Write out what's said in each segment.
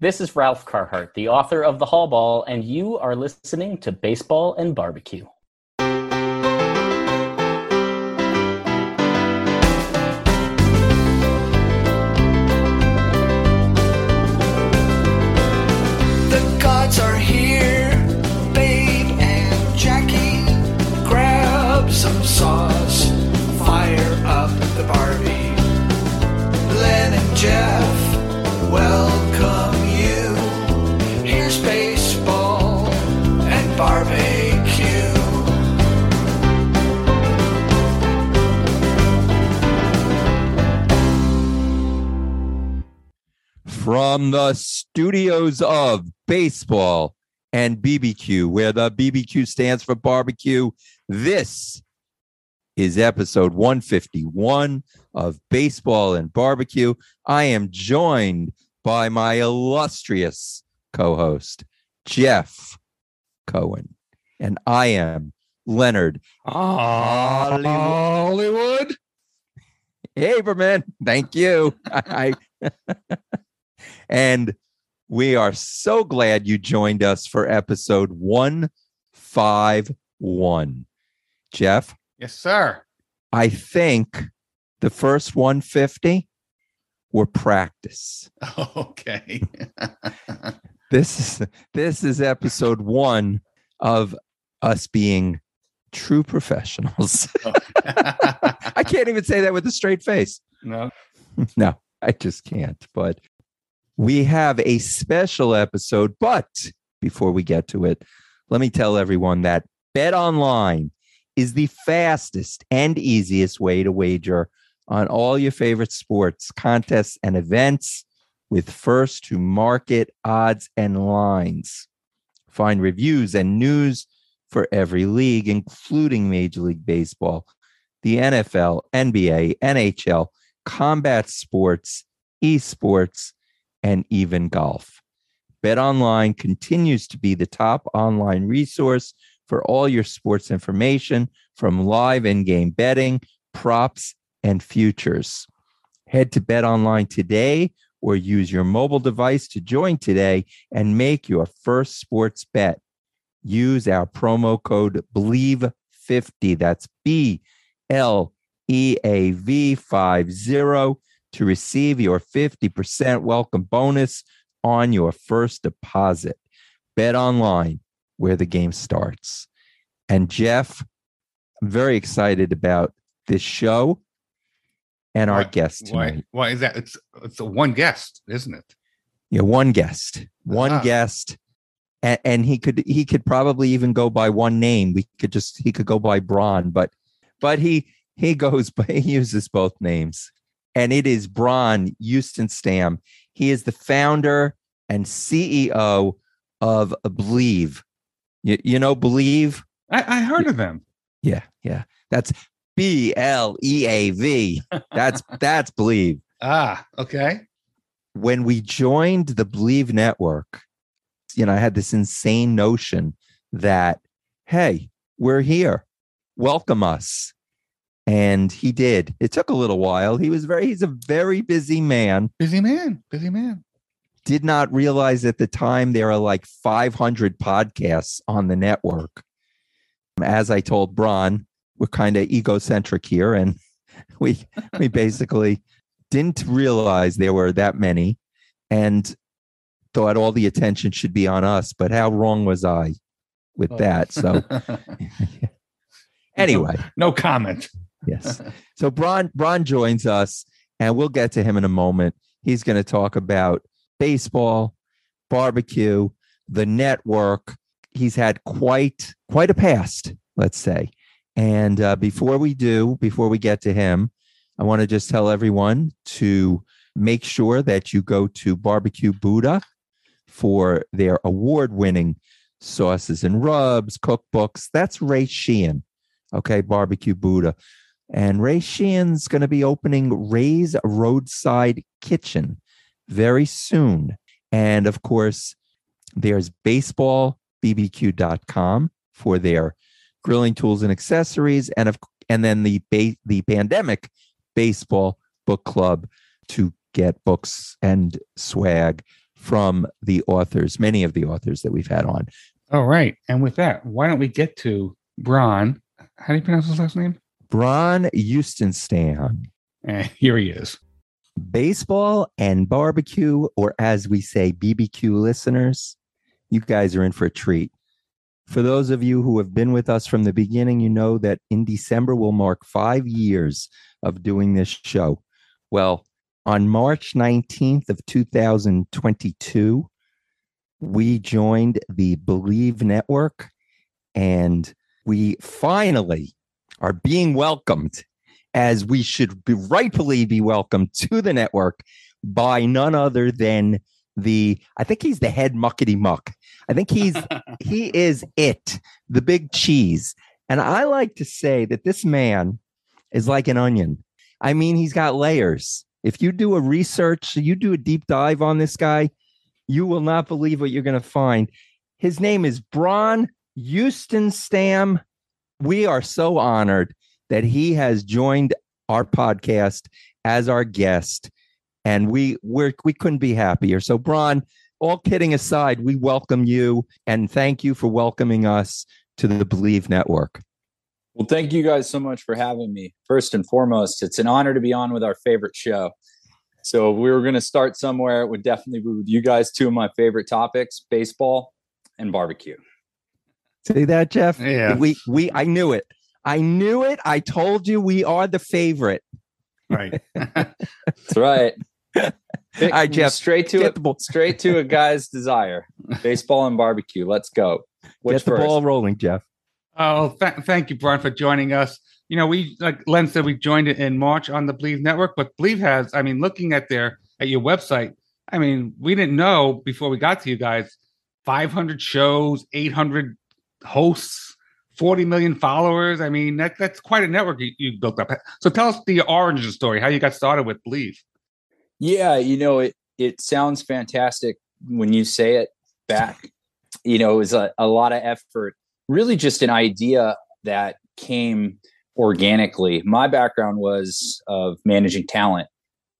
This is Ralph Carhart, the author of The Hall Ball, and you are listening to Baseball and Barbecue. From the studios of baseball and BBQ, where the BBQ stands for barbecue. This is episode 151 of Baseball and Barbecue. I am joined by my illustrious co host, Jeff Cohen, and I am Leonard Hollywood. Hollywood. Haberman. Thank you. I, and we are so glad you joined us for episode 151. Jeff, Yes, sir. I think the first 150 were practice. Okay. This is this is episode 1 of us being true professionals. Oh. I can't even say that with a straight face. no. no, I just can't. But we have a special episode. But before we get to it, let me tell everyone that Bet Online is the fastest and easiest way to wager on all your favorite sports, contests, and events with first to market odds and lines. Find reviews and news for every league, including Major League Baseball, the NFL, NBA, NHL, combat sports, esports, and even golf. BetOnline continues to be the top online resource for all your sports information from live in-game betting, props, and futures. Head to BetOnline today or use your mobile device to join today and make your first sports bet. Use our promo code BLEAV50. That's B L E A V 50 to receive your 50% welcome bonus on your first deposit. Bet online where the game starts. And Jeff, I'm very excited about this show and our Why- guest Why? tonight. Why is that? It's it's a one guest, isn't it? Yeah, one guest, one Ah. guest, and, and he could he could probably even go by one name. We could just he could go by Braun, but but he he goes by he uses both names, and it is Braun Houston Stam. He is the founder and CEO of Bleav. You, you know Bleav? I, I heard of them. Yeah, yeah. That's B L E A V. That's that's Bleav. Ah, okay. when we joined the Bleav Network, you know, I had this insane notion that, hey, we're here. Welcome us. And he did. It took a little while. He was very, he's a very busy man. Busy man. Busy man. Did not realize at the time there are like 500 podcasts on the network. As I told Braun, we're kind of egocentric here. And we, we basically didn't realize there were that many and thought all the attention should be on us. But how wrong was I with Oh. that? So, anyway, no comment. Yes. So, Braun, Braun joins us, and we'll get to him in a moment. He's going to talk about baseball, barbecue, the network. He's had quite quite a past, let's say. And uh, before we do, before we get to him, I want to just tell everyone to make sure that you go to Barbecue Buddha for their award winning sauces and rubs, cookbooks. That's Ray Sheehan. Okay, Barbecue Buddha. And Ray Sheehan's going to be opening Ray's Roadside Kitchen very soon. And of course, there's baseballbbq.com for their grilling tools and accessories and of and then the ba- the pandemic baseball book club to get books and swag from the authors, many of the authors that we've had on. All right. And with that, why don't we get to Bron? How do you pronounce his last name? Bron Eustenstam, Eh, here he is. baseball and barbecue, or as we say, BBQ listeners, you guys are in for a treat. For those of you who have been with us from the beginning, you know that in December will mark five years of doing this show. Well, on March 19th of 2022, we joined the Bleav Network and we finally are being welcomed as we should be rightfully be welcomed to the network by none other than the I think he's the head muckety muck. I think he's he is it, the big cheese. And I like to say that this man is like an onion. I mean, he's got layers. If you do a research, you do a deep dive on this guy, you will not believe what you're going to find. His name is Bron Eustenstam. We are so honored that he has joined our podcast as our guest, and we we're, we couldn't be happier. So, Bron, all kidding aside, we welcome you and thank you for welcoming us to the Bleav Network. Well, thank you guys so much for having me. First and foremost, it's an honor to be on with our favorite show. So, if we were going to start somewhere, it would definitely be with you guys. Two of my favorite topics baseball and barbecue. See that, Jeff? Yeah. We we I knew it. I knew it. I told you we are the favorite. Right. That's right. All right, Jeff, Straight to it. Straight to a guy's desire. Baseball and barbecue. Let's go. Which Get the first? ball rolling, Jeff. Oh, th- thank you, Brian, for joining us. You know, we like Len said, we joined it in March on the Bleav Network, but Bleav has, I mean, looking at their at your website, I mean, we didn't know before we got to you guys, 500 shows, 800 hosts, 40 million followers. I mean, that that's quite a network you, you built up. So tell us the origin story, how you got started with Bleav. Yeah, you know, it it sounds fantastic when you say it back. You know, it was a, a lot of effort, really just an idea that came organically. My background was of managing talent,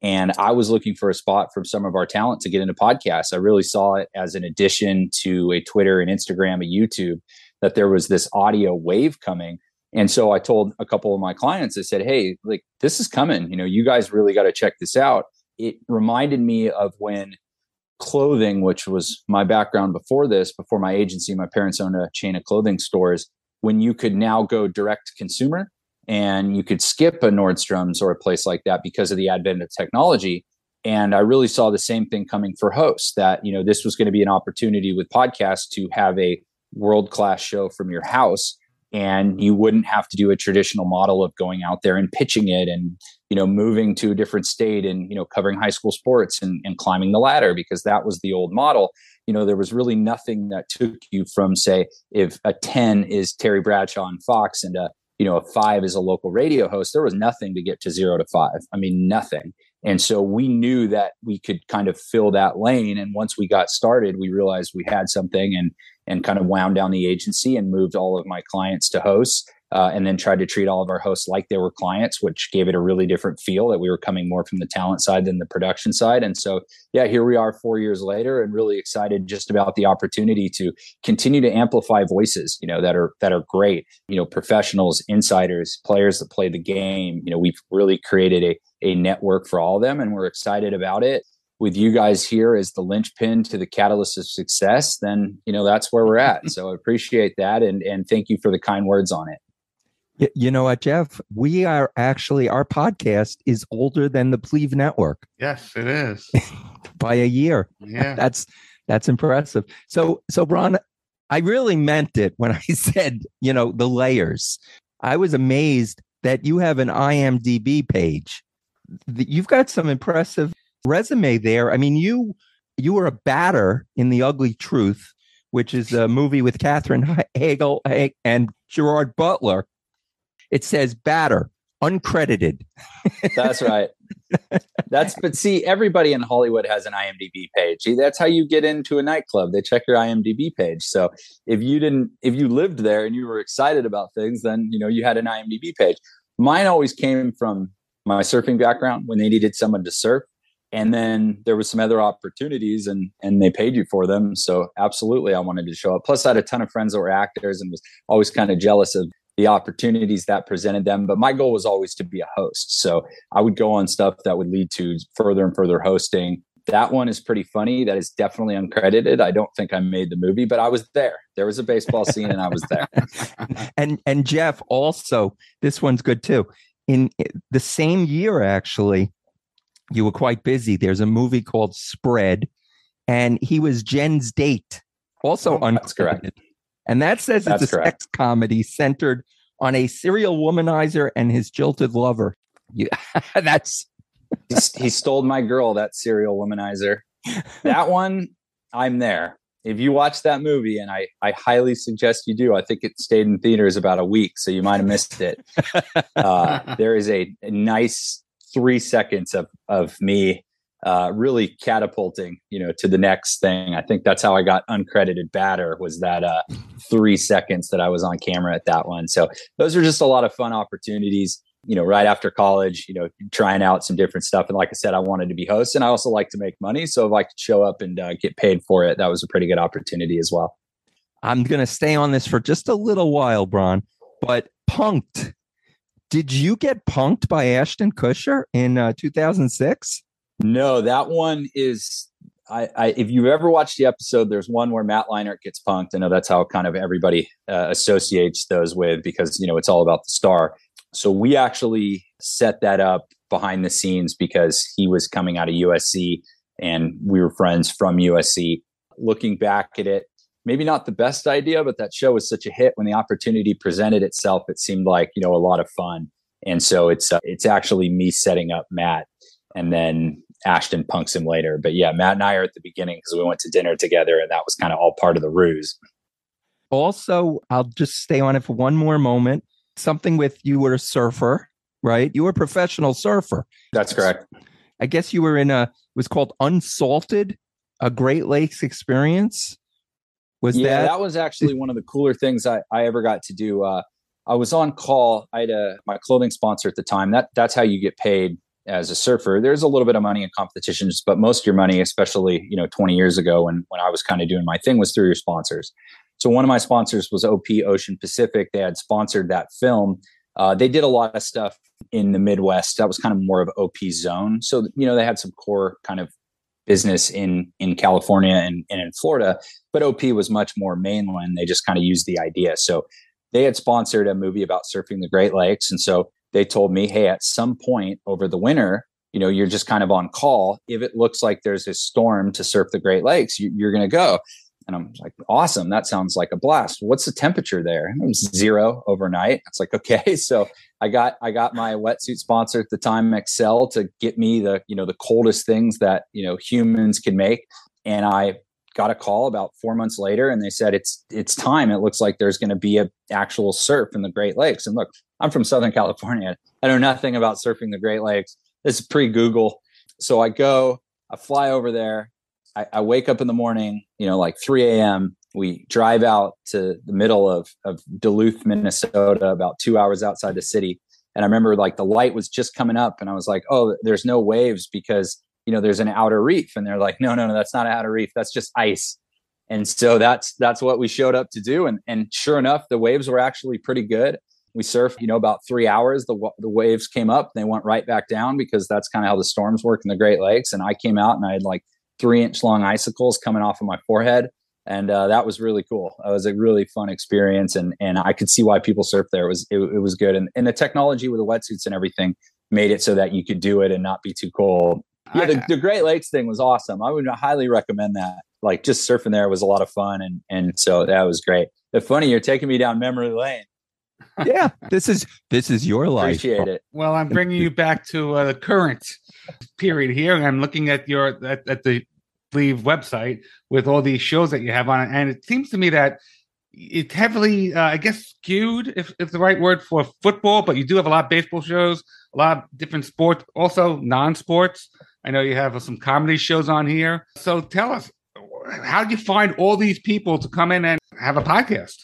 and I was looking for a spot for some of our talent to get into podcasts. I really saw it as an addition to a Twitter and Instagram, a YouTube, that there was this audio wave coming. And so I told a couple of my clients, I said, Hey, like this is coming. You know, you guys really got to check this out it reminded me of when clothing, which was my background before this, before my agency, my parents owned a chain of clothing stores, when you could now go direct to consumer and you could skip a Nordstrom's or a place like that because of the advent of technology. And I really saw the same thing coming for hosts that, you know, this was going to be an opportunity with podcasts to have a world class show from your house and you wouldn't have to do a traditional model of going out there and pitching it and you know moving to a different state and you know covering high school sports and, and climbing the ladder because that was the old model. You know there was really nothing that took you from say if a 10 is terry bradshaw on fox and a you know a five is a local radio host there was nothing to get to zero to five. I mean nothing. And so we knew that we could kind of fill that lane and once we got started we realized we had something and and kind of wound down the agency and moved all of my clients to hosts uh, and then tried to treat all of our hosts like they were clients which gave it a really different feel that we were coming more from the talent side than the production side. And so yeah here we are four years later and really excited just about the opportunity to continue to amplify voices you know that are that are great you know professionals insiders players that play the game. You know we've really created a a network for all of them and we're excited about it with you guys here as the linchpin to the catalyst of success then you know that's where we're at so i appreciate that and and thank you for the kind words on it You know what, Jeff? We are actually, our podcast is older than the Bleav Network Yes, it is. by a year. Yeah. That's that's impressive. So so Ron, I really meant it when I said, you know, the layers. I was amazed that you have an IMDb page. You've got some impressive resume there. I mean, you you were a batter in The Ugly Truth, which is a movie with Katherine Heigl and Gerard Butler. It says batter, uncredited. That's right. That's but see, everybody in Hollywood has an IMDb page. That's how you get into a nightclub. They check your IMDb page. So if you didn't, if you lived there and you were excited about things, then you know you had an IMDb page. Mine always came from my surfing background when they needed someone to surf. And then there was some other opportunities and and they paid you for them. So absolutely i wanted to show up. Plus i had a ton of friends that were actors and was always kind of jealous of the opportunities that presented them. But my goal was always to be a host. So i would go on stuff that would lead to further and further hosting. That one is pretty funny. That is definitely uncredited. I don't think i made the movie but i was there. There was a baseball scene and i was there. And and Jeff also this one's good too. In eh, the same year, actually, you were quite busy. There's a movie called Spread, and he was Jen's date, also Oh, That's correct. And that says That's it's a correct. sex comedy centered on a serial womanizer and his jilted lover. You, that's he, stole my girl that serial womanizer that one i'm there if you watch that movie and i i highly suggest you do i think it stayed in theaters about a week so you might have missed it uh, there is a, a nice three seconds of of me uh, really catapulting you know to the next thing i think that's how i got uncredited batter was that uh, three seconds that i was on camera at that one so those are just a lot of fun opportunities you know right after college you know trying out some different stuff and like i said i wanted to be host and i also like to make money so if i could show up and uh, get paid for it that was a pretty good opportunity as well I'm going to stay on this for just a little while, Bron. But punked. Did you get punked by Ashton Kutcher in uh, 2006? No, that one is. I, I if you've ever watched the episode, there's one where Matt Leinart gets punked. I know that's how kind of everybody uh, associates those with because you know it's all about the star. So we actually set that up behind the scenes because he was coming out of USC and we were friends from USC. Looking back at it, maybe not the best idea, but that show was such a hit when the opportunity presented itself. It seemed like you know a lot of fun, and so it's uh, it's actually me setting up Matt, and then Ashton punks him later. But yeah, Matt and I are at the beginning because we went to dinner together, and that was kind of all part of the ruse. Also, I'll just stay on it for one more moment. Something with you were a surfer, right? You were a professional surfer. That's correct. I guess you were in a it was called Unsalted, a Great Lakes experience. Was yeah, that, that, was actually one of the cooler things I, I ever got to do. Uh, I was on call. I had a my clothing sponsor at the time. That that's how you get paid as a surfer. There's a little bit of money in competitions, but most of your money, especially you know 20 years ago when when I was kind of doing my thing, was through your sponsors. So one of my sponsors was OP Ocean Pacific. They had sponsored that film. Uh, they did a lot of stuff in the Midwest. That was kind of more of OP zone. So you know they had some core kind of business in in California and, and in Florida, but OP was much more mainland. They just kind of used the idea. So they had sponsored a movie about surfing the Great Lakes, and so they told me, hey, at some point over the winter, you know, you're just kind of on call. If it looks like there's a storm to surf the Great Lakes, you, you're going to go. And I'm like, awesome. That sounds like a blast. What's the temperature there? And it was zero overnight. It's like, okay. So I got I got my wetsuit sponsor at the time, Xcel, to get me the, you know, the coldest things that, you know, humans can make. And I got a call about four months later and they said it's it's time. It looks like there's going to be a actual surf in the Great Lakes. And look, I'm from Southern California. I know nothing about surfing the Great Lakes. This is pre-Google. So I go, I fly over there. I, I wake up in the morning, you know, like 3 a.m. We drive out to the middle of, of Duluth, Minnesota, about two hours outside the city. And I remember like the light was just coming up, and I was like, oh, there's no waves because, you know, there's an outer reef. And they're like, no, no, no, that's not an outer reef. That's just ice. And so that's that's what we showed up to do. And and sure enough, the waves were actually pretty good. We surfed, you know, about three hours. The the waves came up, they went right back down because that's kind of how the storms work in the Great Lakes. And I came out and I had like three inch long icicles coming off of my forehead. And uh, that was really cool. It was a really fun experience, and and I could see why people surf there. It was it, it was good, and and the technology with the wetsuits and everything made it so that you could do it and not be too cold. Yeah, the, the Great Lakes thing was awesome. I would highly recommend that. Like just surfing there was a lot of fun, and and so that was great. It's funny you're taking me down memory lane. yeah, this is this is your life. Appreciate it. Well, I'm bringing you back to uh, the current period here. and I'm looking at your at, at the Bleav website with all these shows that you have on it, and it seems to me that it's heavily, uh, I guess, skewed, if, if the right word for football. But you do have a lot of baseball shows, a lot of different sports, also non-sports. I know you have some comedy shows on here. So tell us, how did you find all these people to come in and have a podcast?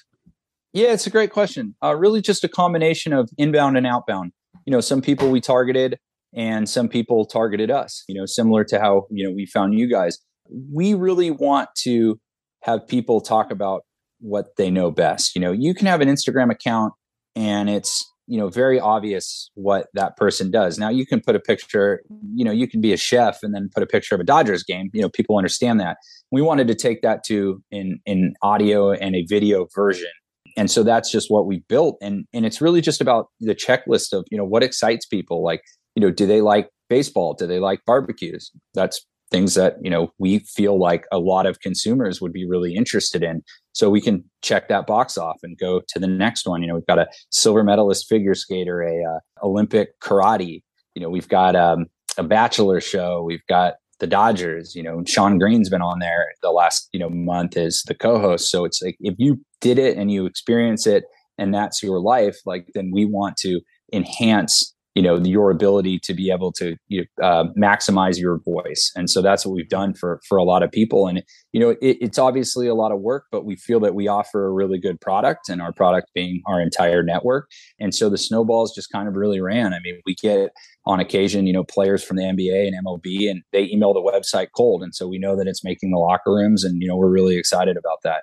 Yeah, it's a great question. Uh, really, just a combination of inbound and outbound. You know, some people we targeted and some people targeted us. You know, similar to how you know we found you guys. We really want to have people talk about what they know best. You know, you can have an Instagram account and it's you know very obvious what that person does. Now you can put a picture you know you can be a chef and then put a picture of a dodgers game. You know people understand that. We wanted to take that to in in audio and a video version. And so that's just what we built. And and it's really just about the checklist of you know what excites people. Like you know do they like baseball? Do they like barbecues? That's things that you know we feel like a lot of consumers would be really interested in. So we can check that box off and go to the next one. You know we've got a silver medalist figure skater a uh, olympic karate. You know we've got um, a bachelor show. We've got the dodgers. You know shawn green's been on there the last you know month as the co-host. So it's like if you did it and you experience it and that's your life like then we want to enhance you know your ability to be able to you know, uh, maximize your voice. And so that's what we've done for for a lot of people. And you know it, it's obviously a lot of work but we feel that we offer a really good product and our product being our entire network. And so the snowballs just kind of really ran. I mean we get on occasion you know players from the nba and mlb and they email the website cold. And so we know that it's making the locker rooms and you know we're really excited about that.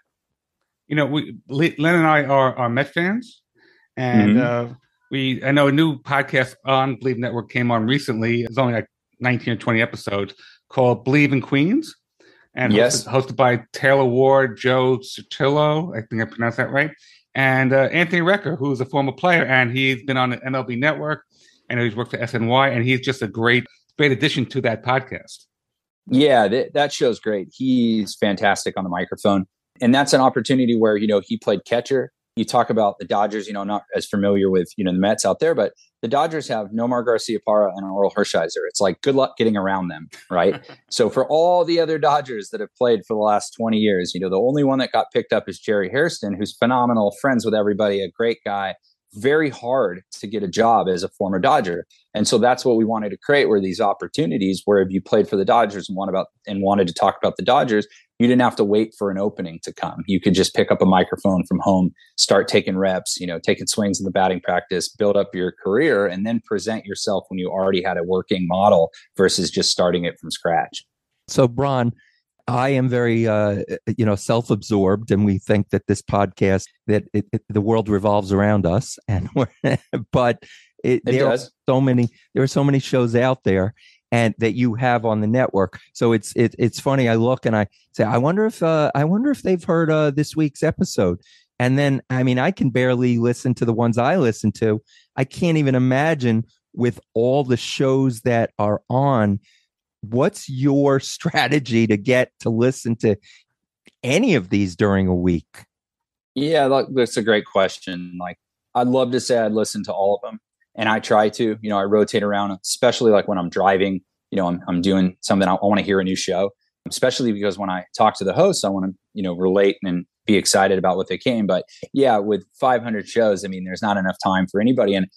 You know we len and i are are met fans. And mm-hmm. uh we I know a new podcast on Bleav Network came on recently. It's only like 19 or 20 episodes called Believe in Queens. And yes. hosted, hosted by Taylor Ward, Joe Sutillo, I think I pronounced that right, and uh, Anthony Recker, who is a former player, and he's been on the MLB Network. I know he's worked for SNY, and he's just a great, great addition to that podcast. Yeah, th- that show's great. He's fantastic on the microphone, and that's an opportunity where you know he played catcher you talk about the Dodgers, you know, not as familiar with, you know, the Mets out there, but the Dodgers have Nomar Garciaparra and Orel Hershiser. It's like good luck getting around them, right? so for all the other Dodgers that have played for the last 20 years, you know, the only one that got picked up is Jerry Hairston, who's phenomenal, friends with everybody, a great guy, very hard to get a job as a former Dodger. And so that's what we wanted to create were these opportunities where if you played for the Dodgers and want about and wanted to talk about the Dodgers, you didn't have to wait for an opening to come. You could just pick up a microphone from home, start taking reps, you know, taking swings in the batting practice, build up your career, and then present yourself when you already had a working model versus just starting it from scratch. So, Bron, I am very, uh, you know, self-absorbed, and we think that this podcast that it, it, the world revolves around us, and we're, but it, it there does. are so many there are so many shows out there, and that you have on the network. So it's it, it's funny. I look and I say, I wonder if uh, I wonder if they've heard uh, this week's episode. And then, I mean, I can barely listen to the ones I listen to. I can't even imagine with all the shows that are on. What's your strategy to get to listen to any of these during a week? Yeah, that's a great question. Like, I'd love to say I'd listen to all of them and I try to, you know, I rotate around, especially like when I'm driving, you know, I'm, I'm doing something, I, I want to hear a new show, especially because when I talk to the hosts, I want to, you know, relate and be excited about what they came. But yeah, with 500 shows, I mean, there's not enough time for anybody. And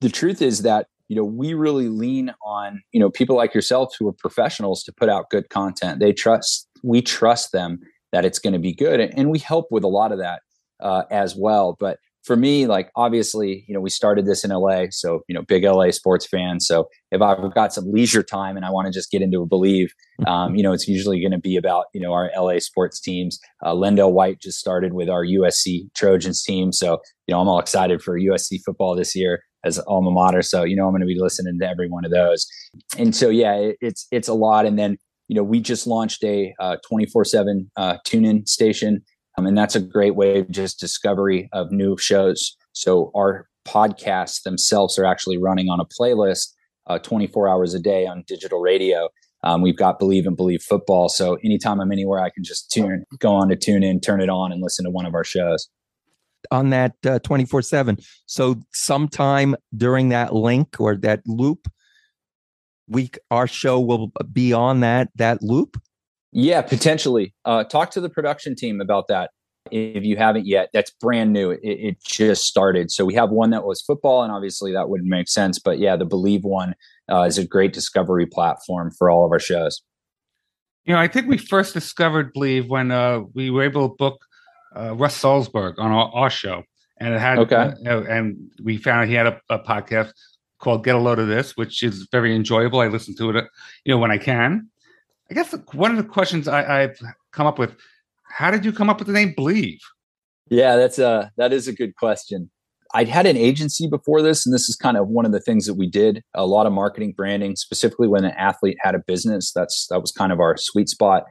the truth is that, you know, we really lean on, you know, people like yourself who are professionals to put out good content. They trust, we trust them that it's going to be good. And we help with a lot of that uh, as well. But for me, like obviously, you know, we started this in LA, so you know, big LA sports fan. So if I've got some leisure time and I want to just get into a believe, um, you know, it's usually going to be about you know our LA sports teams. Uh, White just started with our USC Trojans team, so you know, I'm all excited for USC football this year as alma mater. So you know, I'm going to be listening to every one of those. And so yeah, it, it's it's a lot. And then you know, we just launched a 24 uh, seven uh, tune in station um, and that's a great way of just discovery of new shows. So our podcasts themselves are actually running on a playlist uh, 24 hours a day on digital radio. Um, we've got Bleav and Bleav Football. So anytime I'm anywhere, I can just tune, go on to tune in, turn it on, and listen to one of our shows. On that uh, 24 7. So sometime during that link or that loop, we our show will be on that that loop yeah, potentially. Uh, talk to the production team about that if you haven't yet. That's brand new. It, it, just started. So we have one that was football, and obviously that wouldn't make sense. But yeah, the Bleav one uh, is a great discovery platform for all of our shows. You know, I think we first discovered Bleav when uh, we were able to book uh, Russ Salzberg on our, our, show, and it had okay, uh, and we found he had a, a podcast called "Get a Load of This," which is very enjoyable. I listen to it, you know, when I can. I guess one of the questions I, I've come up with: How did you come up with the name Bleav? Yeah, that's a that is a good question. I'd had an agency before this, and this is kind of one of the things that we did. A lot of marketing, branding, specifically when an athlete had a business. That's that was kind of our sweet spot.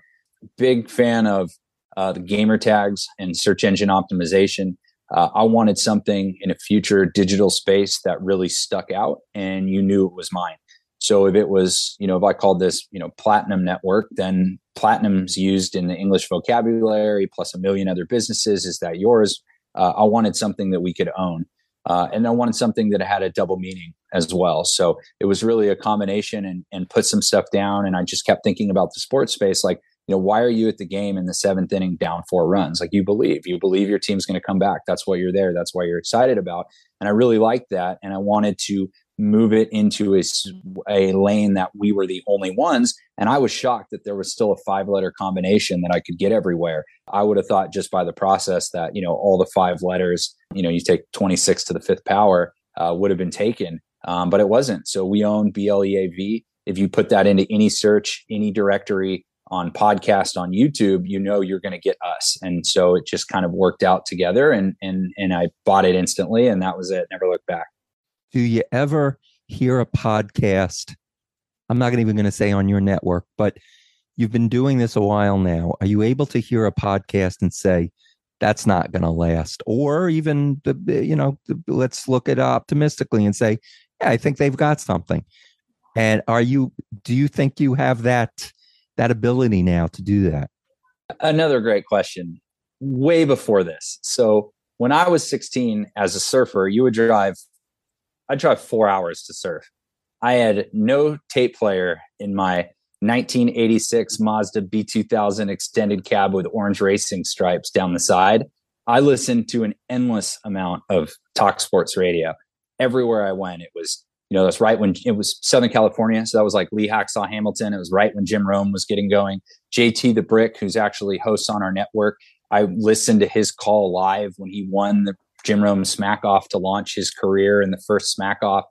Big fan of uh, the gamer tags and search engine optimization. Uh, I wanted something in a future digital space that really stuck out, and you knew it was mine. So if it was, you know, if I called this, you know, platinum network, then platinum's used in the English vocabulary plus a million other businesses. Is that yours? Uh, I wanted something that we could own. Uh, and I wanted something that had a double meaning as well. So it was really a combination and, and put some stuff down. And I just kept thinking about the sports space like, you know, why are you at the game in the seventh inning down four runs? Like you believe, you believe your team's going to come back. That's why you're there. That's why you're excited about. And I really liked that. And I wanted to move it into a, a lane that we were the only ones. And I was shocked that there was still a five letter combination that I could get everywhere. I would have thought just by the process that, you know, all the five letters, you know, you take 26 to the fifth power uh, would have been taken. Um, but it wasn't. So we own BLEAV. If you put that into any search, any directory on podcast on YouTube, you know you're going to get us. And so it just kind of worked out together and and and I bought it instantly and that was it. Never looked back do you ever hear a podcast? I'm not even going to say on your network, but you've been doing this a while now. Are you able to hear a podcast and say, that's not going to last? Or even, the, you know, let's look at optimistically and say, yeah, I think they've got something. And are you, do you think you have that, that ability now to do that? Another great question. Way before this. So when I was 16 as a surfer, you would drive I'd drive four hours to surf. I had no tape player in my 1986 Mazda B2000 extended cab with orange racing stripes down the side. I listened to an endless amount of talk sports radio. Everywhere I went, it was, you know, that's right when it was Southern California. So that was like Lee Hacksaw Hamilton. It was right when Jim Rome was getting going. JT the Brick, who's actually hosts on our network, I listened to his call live when he won the Jim Rome smack off to launch his career in the first smack off.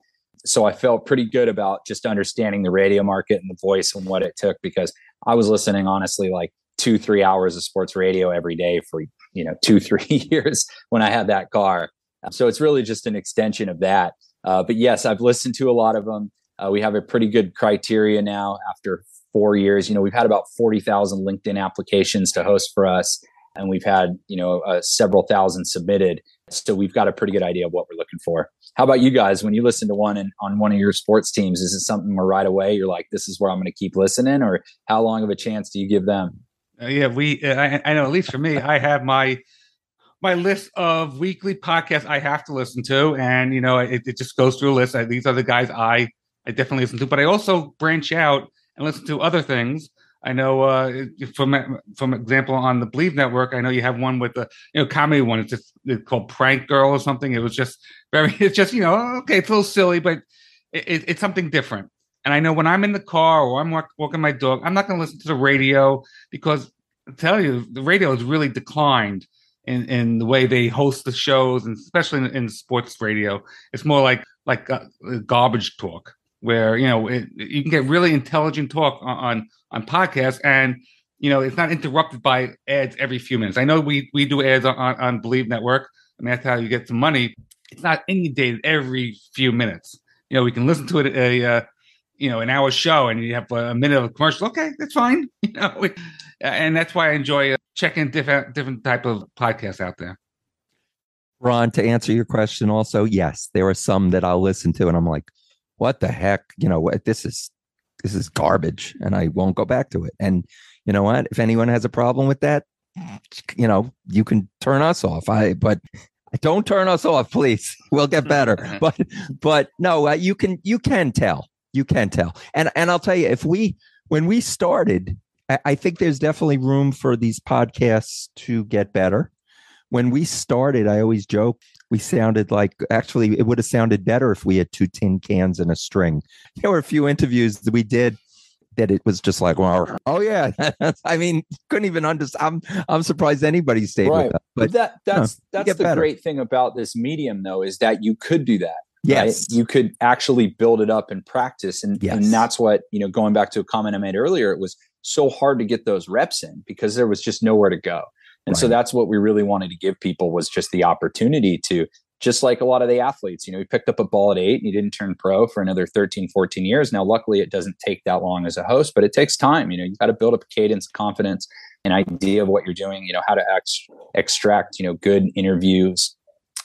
So I felt pretty good about just understanding the radio market and the voice and what it took because I was listening honestly like two, three hours of sports radio every day for, you know, two, three years when I had that car. So it's really just an extension of that. Uh, but yes, I've listened to a lot of them. Uh, we have a pretty good criteria now after four years. You know, we've had about 40,000 LinkedIn applications to host for us and we've had you know uh, several thousand submitted so we've got a pretty good idea of what we're looking for how about you guys when you listen to one and on one of your sports teams is it something where right away you're like this is where i'm going to keep listening or how long of a chance do you give them uh, yeah we uh, I, I know at least for me i have my my list of weekly podcasts I have to listen to, and you know, it, it just goes through a list. These are the guys I I definitely listen to, but I also branch out and listen to other things I know uh, from from example on the Bleav Network, I know you have one with the you know comedy one. It's just it's called Prank Girl or something. It was just very. It's just you know okay, it's a little silly, but it, it's something different. And I know when I'm in the car or I'm walk, walking my dog, I'm not going to listen to the radio because I tell you the radio has really declined in in the way they host the shows, and especially in, in sports radio. It's more like like uh, garbage talk where you know it, you can get really intelligent talk on, on podcasts and you know it's not interrupted by ads every few minutes. I know we we do ads on, on Bleav network mean that's how you get some money. It's not inundated every few minutes. You know we can listen to it a uh, you know an hour show and you have a minute of commercial okay that's fine you know and that's why i enjoy uh, checking different different type of podcasts out there ron to answer your question also yes there are some that i'll listen to and i'm like what the heck? You know, what this is this is garbage, and I won't go back to it. And you know what? If anyone has a problem with that, you know, you can turn us off. I but don't turn us off, please. We'll get better. but but no, uh, you can you can tell. You can tell. And and I'll tell you, if we when we started, I, I think there's definitely room for these podcasts to get better. When we started, I always joke we sounded like actually it would have sounded better if we had two tin cans and a string. There were a few interviews that we did that it was just like, well, oh yeah. I mean, couldn't even understand. I'm I'm surprised anybody stayed right. with that. But, but that that's that's the better. great thing about this medium though is that you could do that. Yes. you could actually build it up in practice. And, Yes. and that's what you know going back to a comment i made earlier it was so hard to get those reps in because there was just nowhere to go. And so that's what we really wanted to give people was just the opportunity to just like a lot of the athletes you know he picked up a ball at eight and he didn't turn pro for another 13 14 years. Now luckily it doesn't take that long as a host but it takes time you know you've got to build up a cadence confidence an idea of what you're doing you know how to ex- extract you know good interviews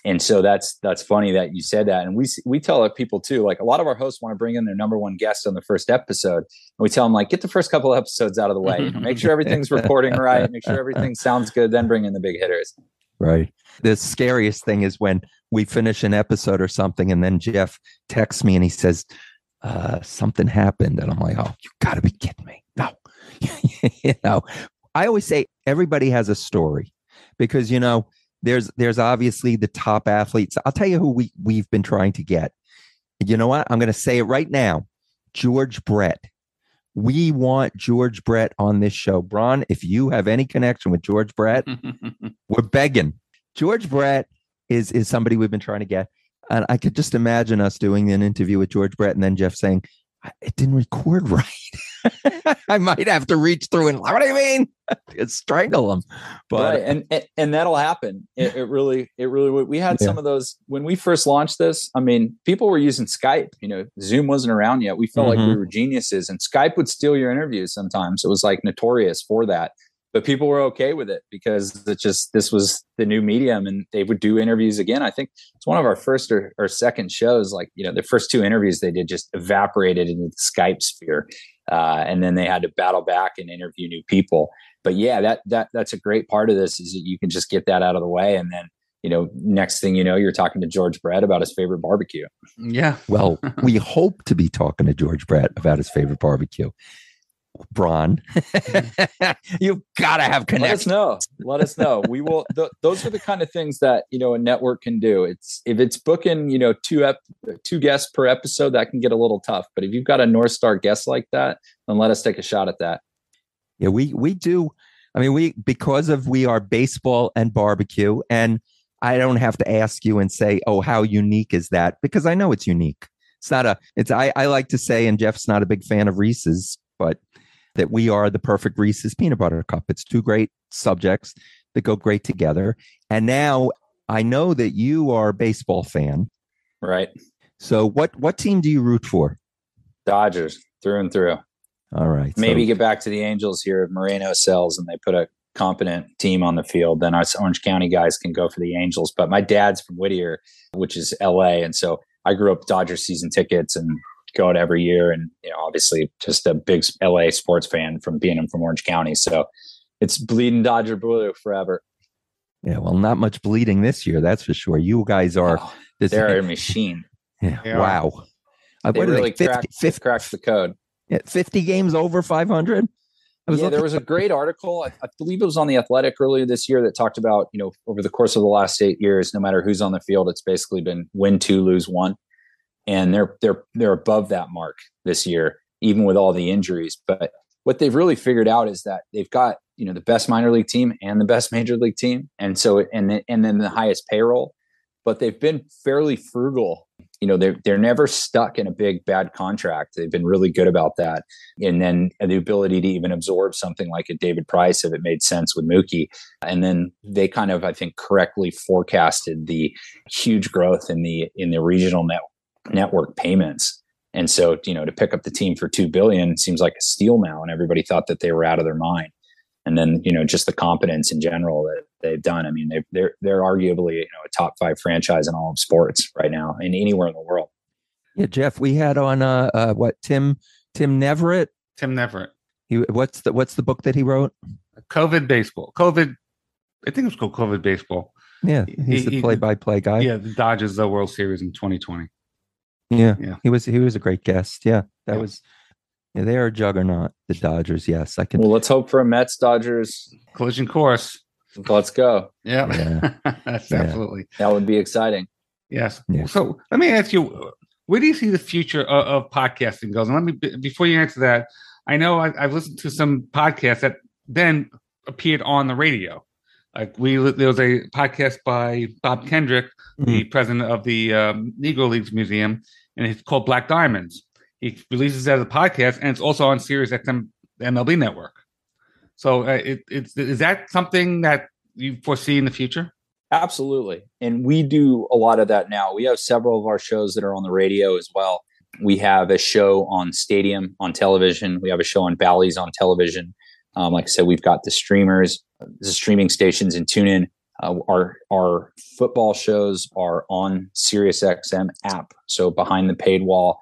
and so that's that's funny that you said that and we we tell people too like a lot of our hosts want to bring in their number one guest on the first episode and we tell them like get the first couple of episodes out of the way you know, make sure everything's recording right make sure everything sounds good then bring in the big hitters Right. The scariest thing is when we finish an episode or something, and then Jeff texts me and he says, uh, something happened. And I'm like, oh, you got to be kidding me. No. you know, I always say everybody has a story because, you know, there's there's obviously the top athletes. I'll tell you who we, we've been trying to get. You know what? I'm going to say it right now George Brett. We want George Brett on this show. Braun, if you have any connection with George Brett, we're begging. George Brett is is somebody we've been trying to get, and I could just imagine us doing an interview with George Brett, and then Jeff saying, "I- "It didn't record right." I might have to reach through and what do you mean? It's strangle them. But right and, and and that'll happen it, it really it really we had Yeah. some of those when we first launched this i mean people were using skype you know zoom wasn't around yet we felt like Mhm. we were geniuses and skype would steal your interviews sometimes it was like notorious for that but people were okay with it because it just this was the new medium and they would do interviews again i think it's one of our first or, or second shows like you know the first two interviews they did just evaporated into the skype sphere uh, and then they had to battle back and interview new people but yeah that that that's a great part of this is that you can just get that out of the way and then you know next thing you know you're talking to george brett about his favorite barbecue yeah. well, we hope to be talking to George Brett about his favorite barbecue. Braun, you've got to have let us connection. know let us know we will th- those are the kind of things that you know a network can do it's if it's booking you know two ep- two guests per episode that can get a little tough but if you've got a north star guest like that then let us take a shot at that Yeah, we we do. I mean, we because of we are baseball and barbecue, and I don't have to ask you and say, "Oh, how unique is that?" Because I know it's unique. It's not a. It's I I like to say, and Jeff's not a big fan of Reese's, but that we are the perfect Reese's peanut butter cup. It's two great subjects that go great together. And now I know that you are a baseball fan. right So what what team do you root for? dodgers through and through All right, so- maybe get back to the angels here if moreno sells and they put a competent team on the field then us orange county guys can go for the angels but my dad's from whittier which is la and so i grew up dodger season tickets and go out every year and you know obviously just a big la sports fan from being from orange county so it's bleeding dodger blue forever yeah, well, not much bleeding this year, that's for sure. You guys are Oh, this. they're a machine Yeah, They wow. Uh, they what are really they? 50, cracked, 50, cracked the code yeah, 50 games over 500? I was yeah, there was a great article. I, I believe it was on the Athletic earlier this year that talked about you know over the course of the last eight years, no matter who's on the field, it's basically been win two, lose one, and they're they're they're above that mark this year, even with all the injuries. But what they've really figured out is that they've got you know the best minor league team and the best major league team, and so and then, and then the highest payroll. But they've been fairly frugal. You know, they're they're never stuck in a big bad contract. They've been really good about that and then the ability to even absorb something like a David Price if it made sense with Mookie. And then they kind of, I think, correctly forecasted the huge growth in the in the regional net, network payments. And so, you know, to pick up the team for two billion seems like a steal now, and everybody thought that they were out of their mind. And then, you know, just the competence in general that they've done. I mean, they, they're they're arguably you know a top five franchise in all of sports right now, and anywhere in the world. yeah, Jeff, we had on uh, uh what Tim Tim Neverett. Tim Neverett. He what's the what's the book that he wrote? COVID baseball. COVID. I think it was called COVID baseball. Yeah, He- he's the he- play-by-play guy. Yeah, the Dodgers the World Series in 2020. Yeah, Yeah. He was he was a great guest. Yeah, that Yeah. was. Yeah, they are a juggernaut. The Dodgers. Yes, I can. Well, let's hope for a Mets Dodgers. Collision course. Let's go. Yeah, That's Yeah. absolutely That would be exciting. yes. Yeah. So let me ask you, where do you see the future of, of podcasting goes? And let me before you answer that, I know I, I've listened to some podcasts that then appeared on the radio. Like we, there was a podcast by Bob Kendrick, the president of the um, Negro Leagues Museum, and it's called Black Diamonds. He releases it as a podcast, and it's also on Sirius XM MLB Network. So, uh, it, it's is that something that you foresee in the future? Absolutely. And we do a lot of that now. We have several of our shows that are on the radio as well. We have a show on Stadium on television. We have a show on Bally's on television. Um, like I said, we've got the streamers, the streaming stations and TuneIn. Uh, our our football shows are on SiriusXM app, so behind the paid wall.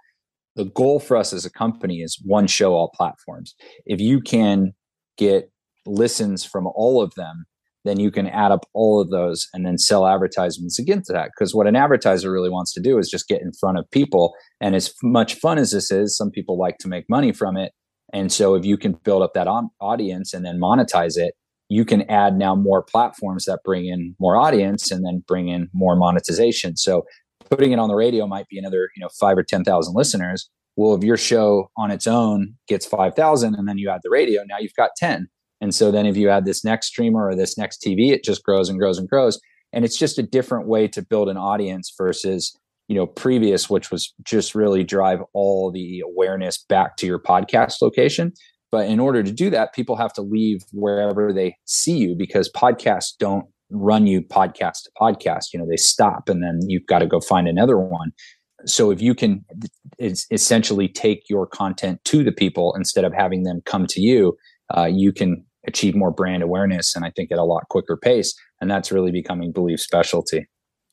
The goal for us as a company is one show, all platforms. If you can get listens from all of them, then you can add up all of those and then sell advertisements against that. Because what an advertiser really wants to do is just get in front of people. And as much fun as this is, some people like to make money from it. And so if you can build up that audience and then monetize it, you can add now more platforms that bring in more audience and then bring in more monetization. So putting it on the radio might be another, you know, five or 10,000 listeners. Well, if your show on its own gets 5,000 and then you add the radio, now you've got 10. And so then if you add this next streamer or this next TV, it just grows and grows and grows. And it's just a different way to build an audience versus, you know, previous, which was just really drive all the awareness back to your podcast location. But in order to do that, people have to leave wherever they see you because podcasts don't run you podcast to podcast. You know, they stop and then you've got to go find another one. So if you can it's essentially take your content to the people instead of having them come to you, uh, you can achieve more brand awareness and I think at a lot quicker pace. And that's really becoming Bleav specialty.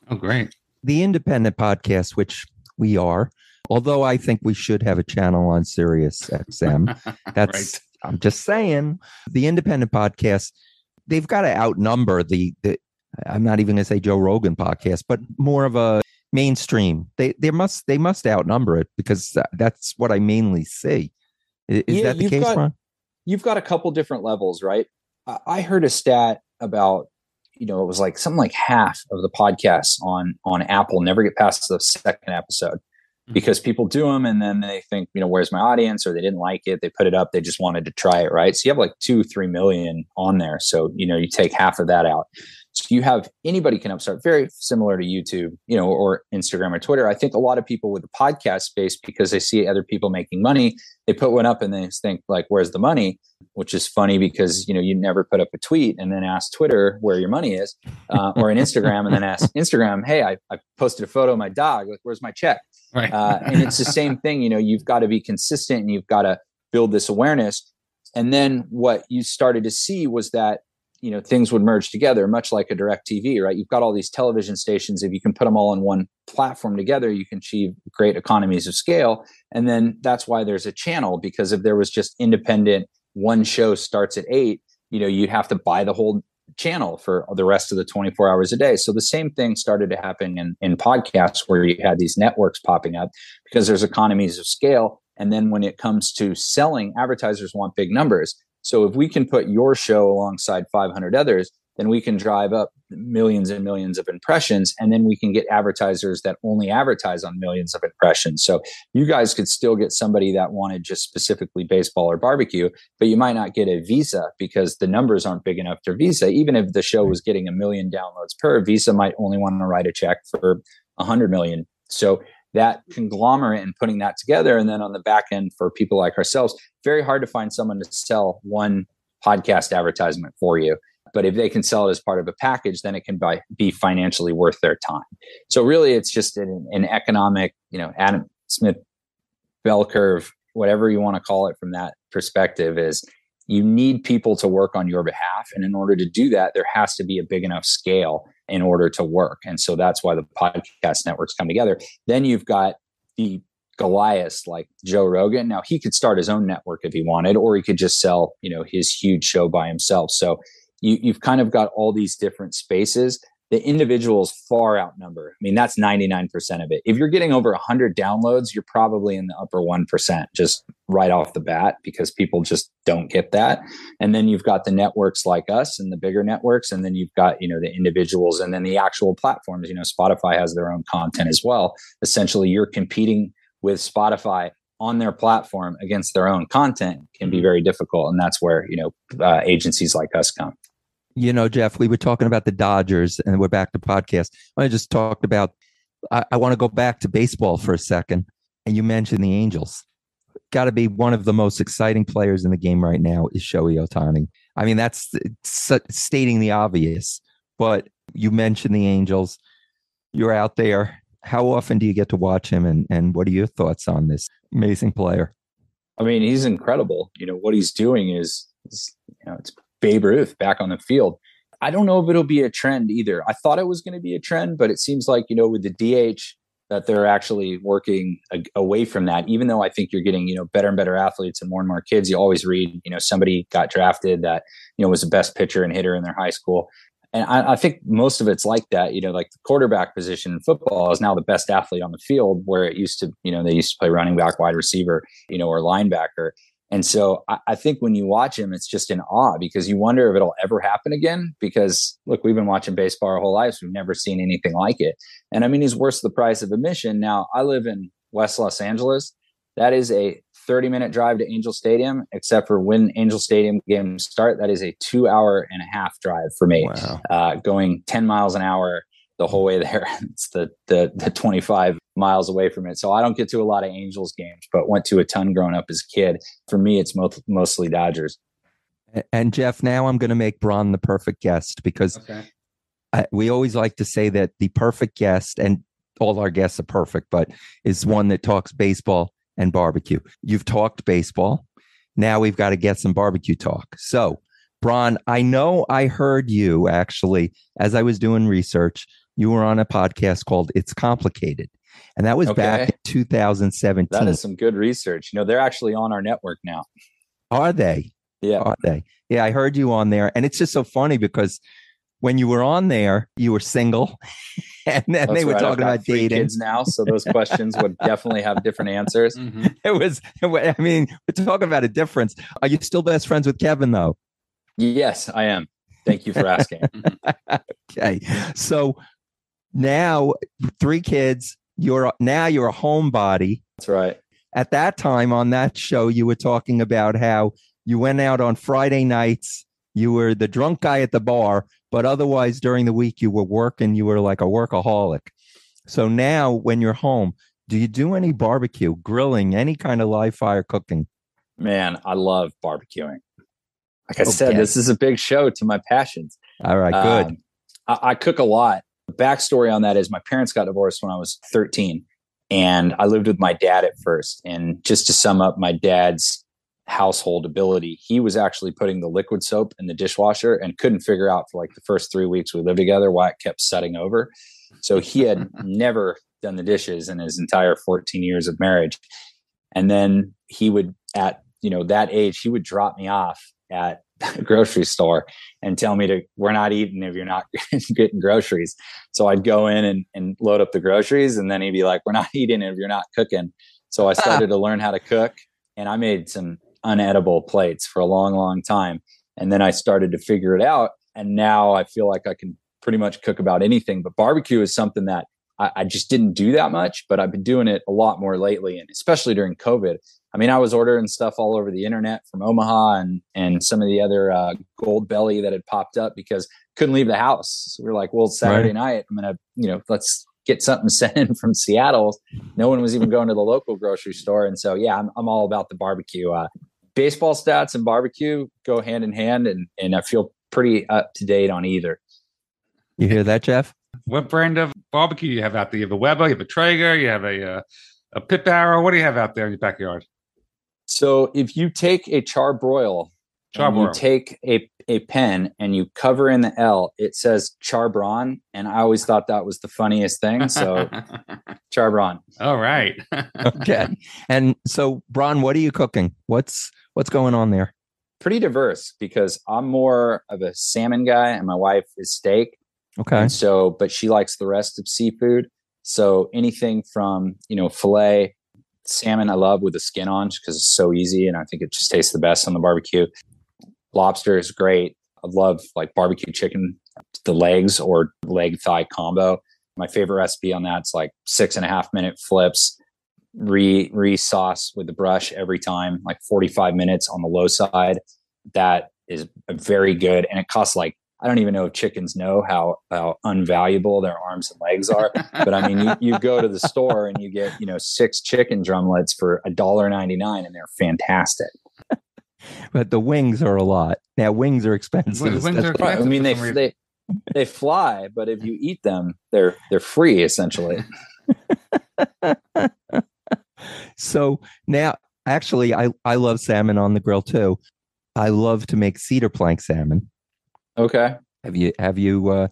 Oh, great. The independent podcast, which we are, although I think we should have a channel on Sirius XM. That's Right. I'm just saying the independent podcast, they've got to outnumber the, the I'm not even gonna say Joe Rogan podcast, but more of a mainstream. They they must they must outnumber it because that's what I mainly see. Is Yeah, that the case, got- Ron? you've got a couple different levels, right? I I heard a stat about, you know, it was like something like half of the podcasts on on Apple never get past the second episode. Because people do them and then they think, you know, where's my audience? Or they didn't like it, they put it up, they just wanted to try it, right? So you have like two, three million on there. So you know, you take half of that out. So you have anybody can upstart, very similar to YouTube, you know, or Instagram or Twitter. I think a lot of people with the podcast space because they see other people making money, they put one up and they think like, "Where's the money?" Which is funny because you know you never put up a tweet and then ask Twitter where your money is, uh, or an Instagram and then ask Instagram, "Hey, I, I posted a photo of my dog. Like, where's my check?" Right. uh, and it's the same thing you know you've got to be consistent and you've got to build this awareness. And then what you started to see was that you know things would merge together much like a direct tv right? You've got all these television stations. If you can put them all on one platform together you can achieve great economies of scale. And then that's why there's a channel because if there was just independent one show starts at eight you know you'd have to buy the whole channel for the rest of the 24 hours a day. So the same thing started to happen in, in podcasts where you had these networks popping up because there's economies of scale. And then when it comes to selling, advertisers want big numbers. So if we can put your show alongside 500 others, then we can drive up millions and millions of impressions. And then we can get advertisers that only advertise on millions of impressions. So you guys could still get somebody that wanted just specifically baseball or barbecue, but you might not get a Visa because the numbers aren't big enough for Visa. Even if the show was getting a million downloads per, Visa might only want to write a check for a hundred million. So that conglomerate and putting that together, and then on the back end for people like ourselves, very hard to find someone to sell one podcast advertisement for you. But if they can sell it as part of a package, then it can buy, be financially worth their time. So really, it's just an, an economic, you know, Adam Smith bell curve, whatever you want to call it from that perspective is you need people to work on your behalf. And in order to do that, there has to be a big enough scale in order to work. And so that's why the podcast networks come together. Then you've got the Goliaths like Joe Rogan. Now he could start his own network if he wanted, or he could just sell, you know, his huge show by himself. So you, you've kind of got all these different spaces the individuals far outnumber. I mean, that's 99% of it. If you're getting over 100 downloads, you're probably in the upper 1% just right off the bat because people just don't get that. And then you've got the networks like us and the bigger networks. And then you've got, you know, the individuals and then the actual platforms. You know, Spotify has their own content as well. Essentially, you're competing with Spotify on their platform against their own content can be very difficult. And that's where, you know, uh, agencies like us come. You know, Jeff, we were talking about the Dodgers and we're back to podcast. I just talked about, I, I want to go back to baseball for a second. And you mentioned the Angels. Got to be one of the most exciting players in the game right now is Shohei Ohtani. I mean, that's stating the obvious, but you mentioned the Angels. You're out there. How often do you get to watch him? And, and what are your thoughts on this amazing player? I mean, he's incredible. You know, what he's doing is, is you know, it's Babe Ruth back on the field. I don't know if it'll be a trend either. I thought it was going to be a trend, but it seems like, you know, with the DH, that they're actually working a, away from that. Even though I think you're getting, you know, better and better athletes and more and more kids, you always read, you know, somebody got drafted that, you know, was the best pitcher and hitter in their high school. And I, I think most of it's like that. You know, like the quarterback position in football is now the best athlete on the field, where it used to, you know, they used to play running back, wide receiver, you know, or linebacker. And so I, I, think when you watch him, it's just in awe because you wonder if it'll ever happen again. Because look, we've been watching baseball our whole lives. We've never seen anything like it. And I mean, he's worth the price of admission. Now, I live in West Los Angeles. That is a 30 minute drive to Angel Stadium, except for when Angel Stadium games start. That is a two hour and a half drive for me, wow. uh, going 10 miles an hour the whole way there. It's the, the, the 25 miles away from it. So I don't get to a lot of Angels games, but went to a ton growing up as a kid. For me, it's mo- mostly Dodgers. And Jeff, now I'm going to make Bron the perfect guest because okay. I, we always like to say that the perfect guest, and all our guests are perfect, but is one that talks baseball and barbecue. You've talked baseball. Now we've got to get some barbecue talk. So, Bron, I know I heard you actually as I was doing research. You were on a podcast called It's Complicated and that was okay. back in 2017. That is some good research. You know, they're actually on our network now. Are they? Yeah. Are they? Yeah, I heard you on there, and it's just so funny because when you were on there, you were single, and then That's they were right. talking about dating. Kids now, so those questions would definitely have different answers. Mm-hmm. It was. I mean, we're talking about a difference. Are you still best friends with Kevin though? Yes, I am. Thank you for asking. okay, so now three kids, you're now you're a homebody. That's right. At that time on that show, you were talking about how you went out on Friday nights. You were the drunk guy at the bar, but otherwise during the week you were working. You were like a workaholic. So now when you're home, do you do any barbecue, grilling, any kind of live fire cooking? Man, I love barbecuing. Like I okay. said, this is a big show to my passions. All right, good. Um, I, I, cook a lot backstory on that is my parents got divorced when I was 13 and I lived with my dad at first. And just to sum up my dad's household ability, he was actually putting the liquid soap in the dishwasher and couldn't figure out for like the first three weeks we lived together why it kept setting over. So he had never done the dishes in his entire 14 years of marriage. And then he would, at you know that age, he would drop me off at grocery store and tell me to we're not eating if you're not getting groceries. So i'd go in and, and load up the groceries and then he'd be like we're not eating if you're not cooking. So i ah. started to learn how to cook and i made some unedible plates for a long long time. And then i started to figure it out and now i feel like i can pretty much cook about anything but barbecue is something that I, I just didn't do that much but i've been doing it a lot more lately and especially during covid I mean, I was ordering stuff all over the internet from Omaha and and some of the other uh, Goldbelly that had popped up because couldn't leave the house. So we are like, well, Saturday right. night, I'm gonna, you know, let's get something sent in from Seattle. No one was even going to the local grocery store, and so yeah, I'm I'm all about the barbecue. Uh, baseball stats and barbecue go hand in hand, and and I feel pretty up to date on either. You hear that, Jeff? What brand of barbecue you have out there? You have a Weber, you have a Traeger, you have a uh, a pit barrel. What do you have out there in your backyard? So if you take a charbroil, charbroil. you take a, a pen and you cover in the L, it says charbron. And I always thought that was the funniest thing. So charbron. All right. okay. And so Bron, what are you cooking? What's what's going on there? Pretty diverse because I'm more of a salmon guy and my wife is steak. Okay. And so, but she likes the rest of seafood. So anything from, you know, filet Salmon I love with the skin on because it's so easy and I think it just tastes the best on the barbecue. Lobster is great. I love like barbecue chicken, the legs or leg thigh combo. My favorite recipe on that's like six and a half minute flips, re re sauce with the brush every time, like 45 minutes on the low side. That is very good. And it costs like I don't even know if chickens know how how unvaluable their arms and legs are. but I mean, you, you go to the store and you get you know six chicken drumlets for a dollar ninety nine, and they're fantastic. But the wings are a lot. Now wings are expensive. Wings are expensive. Right. I mean, they reason. they they fly, but if you eat them, they're they're free essentially. so now actually I, I love salmon on the grill too. I love to make cedar plank salmon. Okay. Have you have you uh,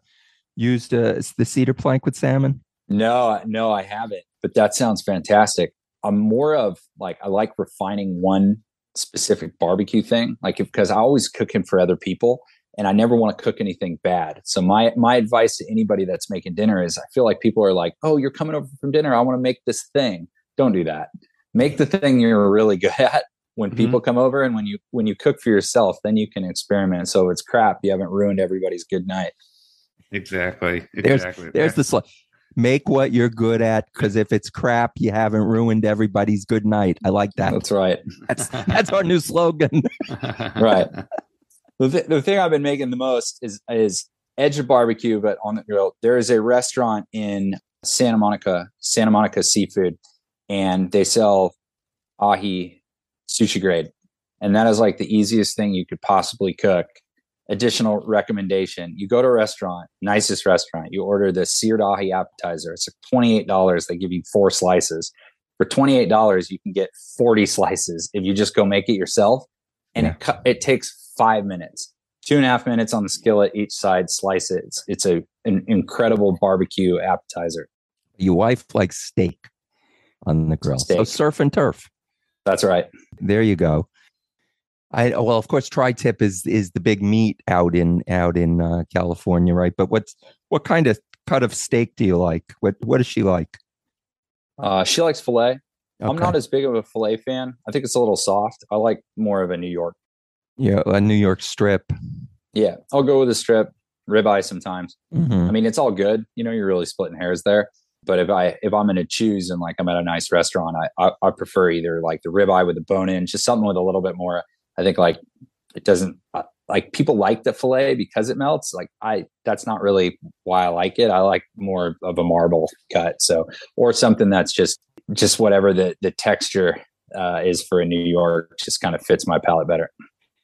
used uh, the cedar plank with salmon? No, no, I haven't. But that sounds fantastic. I'm more of like I like refining one specific barbecue thing, like because I always cooking for other people, and I never want to cook anything bad. So my my advice to anybody that's making dinner is I feel like people are like, oh, you're coming over from dinner. I want to make this thing. Don't do that. Make the thing you're really good at when Mhm. people come over, and when you when you cook for yourself, then you can experiment. So if it's crap, you haven't ruined everybody's good night. Exactly. There's- Exactly. There's the sl- make what you're good at because if it's crap, you haven't ruined everybody's good night. I like that. That's right. That's that's our new slogan. Right. The, th- the thing I've been making the most is is edge of barbecue, but on the grill. There is a restaurant in Santa Monica, Santa Monica Seafood, and they sell ahi sushi grade, and that is like the easiest thing you could possibly cook. Additional recommendation: you go to a restaurant, nicest restaurant, you order the seared ahi appetizer. It's like twenty eight dollars. They give you four slices. For twenty eight dollars, you can get forty slices if you just go make it yourself and it cu- it takes five minutes, two and a half minutes on the skillet each side. Slice it. It's, it's a an incredible barbecue appetizer. Your wife likes steak on the grill. So surf and turf. That's right. There you go. I well, of course, tri-tip is is the big meat out in out in uh, California, right? But what's what kind of cut of steak do you like? What what does she like? Uh, she likes filet. I'm not as big of a filet fan. I think it's a little soft. I like more of a New York. yeah, a New York strip. Yeah, I'll go with a strip, ribeye sometimes. Mhm. I mean, it's all good. You know, you're really splitting hairs there. But if I if I'm going to choose and like I'm at a nice restaurant, I, I I prefer either like the ribeye with the bone in, just something with a little bit more. I think like it doesn't uh, like people like the fillet because it melts. Like I that's not really why I like it. I like more of a marble cut. So or something that's just just whatever the the texture uh, is for a New York just kind of fits my palate better.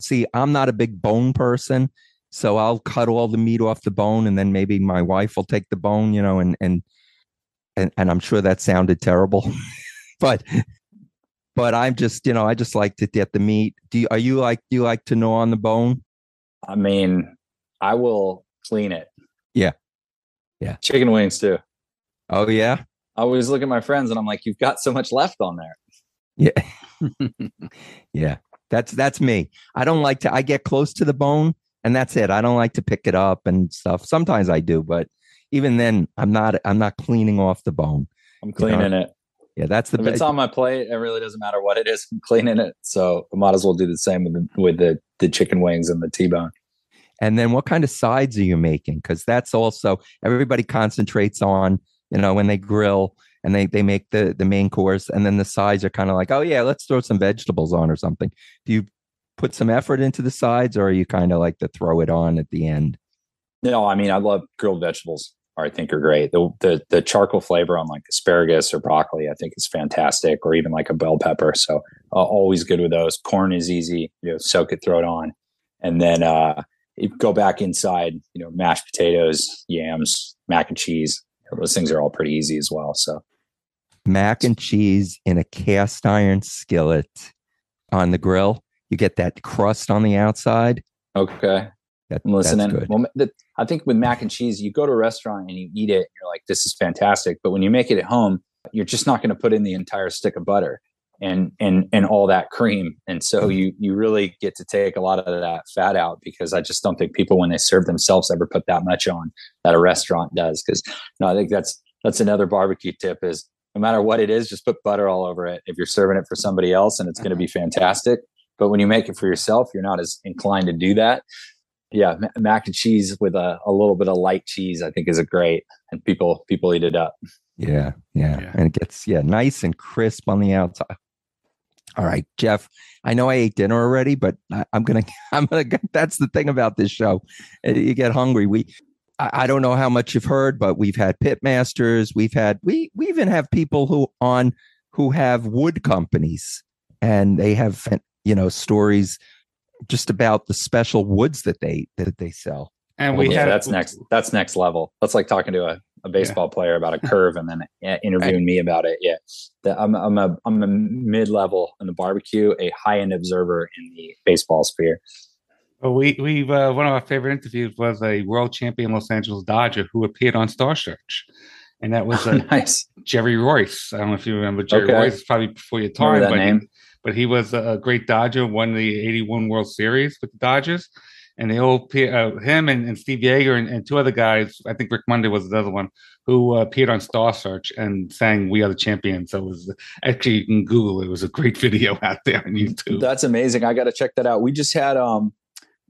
See, I'm not a big bone person, so I'll cut all the meat off the bone, and then maybe my wife will take the bone, you know, and and and, and I'm sure that sounded terrible, but but I'm just, you know, I just like to get the meat. Do you, are you like do you like to gnaw on the bone? I mean, I will clean it. Yeah. Yeah. Chicken wings too. Oh yeah, I always look at my friends and I'm like, you've got so much left on there. yeah, yeah. That's that's me. I don't like to. I get close to the bone, and that's it. I don't like to pick it up and stuff. Sometimes I do, but even then, I'm not. I'm not cleaning off the bone. I'm cleaning it. Yeah, that's the If best. it's on my plate, it really doesn't matter what it is. I'm cleaning it. So I might as well do the same with the, with the, the chicken wings and the T-bone. And then what kind of sides are you making? Because that's also everybody concentrates on, you know, when they grill and they they make the the main course, and then the sides are kind of like, oh yeah, let's throw some vegetables on or something. Do you put some effort into the sides, or are you kind of like to throw it on at the end? No, I mean, I love grilled vegetables. I think are great. The, the the charcoal flavor on like asparagus or broccoli, I think is fantastic. Or even like a bell pepper. So uh, always good with those. Corn is easy. You know, soak it, throw it on, and then uh, go back inside. You know, mashed potatoes, yams, mac and cheese. Those things are all pretty easy as well. So Mac and cheese in a cast iron skillet on the grill. You get that crust on the outside. okay, That, I'm listening. Well, I think with mac and cheese, you go to a restaurant and you eat it, and you're like, "This is fantastic." But when you make it at home, you're just not going to put in the entire stick of butter and and and all that cream, and so mm. you you really get to take a lot of that fat out because I just don't think people when they serve themselves ever put that much on that a restaurant does. Because no, I think that's that's another barbecue tip is no matter what it is, just put butter all over it. If you're serving it for somebody else, and it's going to mm-hmm. be fantastic. But when you make it for yourself, you're not as inclined to do that yeah, mac and cheese with a, a little bit of light cheese, I think is a great, and people people eat it up. Yeah, yeah, Yeah. and it gets yeah nice and crisp on the outside. All right, Jeff. I know I ate dinner already, but I, I'm gonna. I'm gonna. That's the thing about this show. Uh, You get hungry. We. I, I don't know how much you've heard, but we've had pit masters. We've had. We. We even have people who on who have wood companies, and they have you know stories just about the special woods that they that they sell. And we yeah, had that's next. That's next level. That's like talking to a, a baseball player about a curve and then uh, interviewing me about it. Yeah, The- I'm I'm a I'm a mid level in the barbecue, a high end observer in the baseball sphere. Well, we we uh, one of our favorite interviews was a world champion Los Angeles Dodger who appeared on Star Search, and that was uh, nice. Jerry Reuss. I don't know if you remember Jerry Okay. Reuss, probably before your time, that but he, name? But he was a great Dodger, won the '81 World Series with the Dodgers, and all appear, uh, him and, and Steve Yeager and, and two other guys. I think Rick Monday was the other one who uh, appeared on Star Search and sang "We Are the Champions." So it was actually you can Google it. It was a great video out there on YouTube. That's amazing. I got to check that out. We just had um,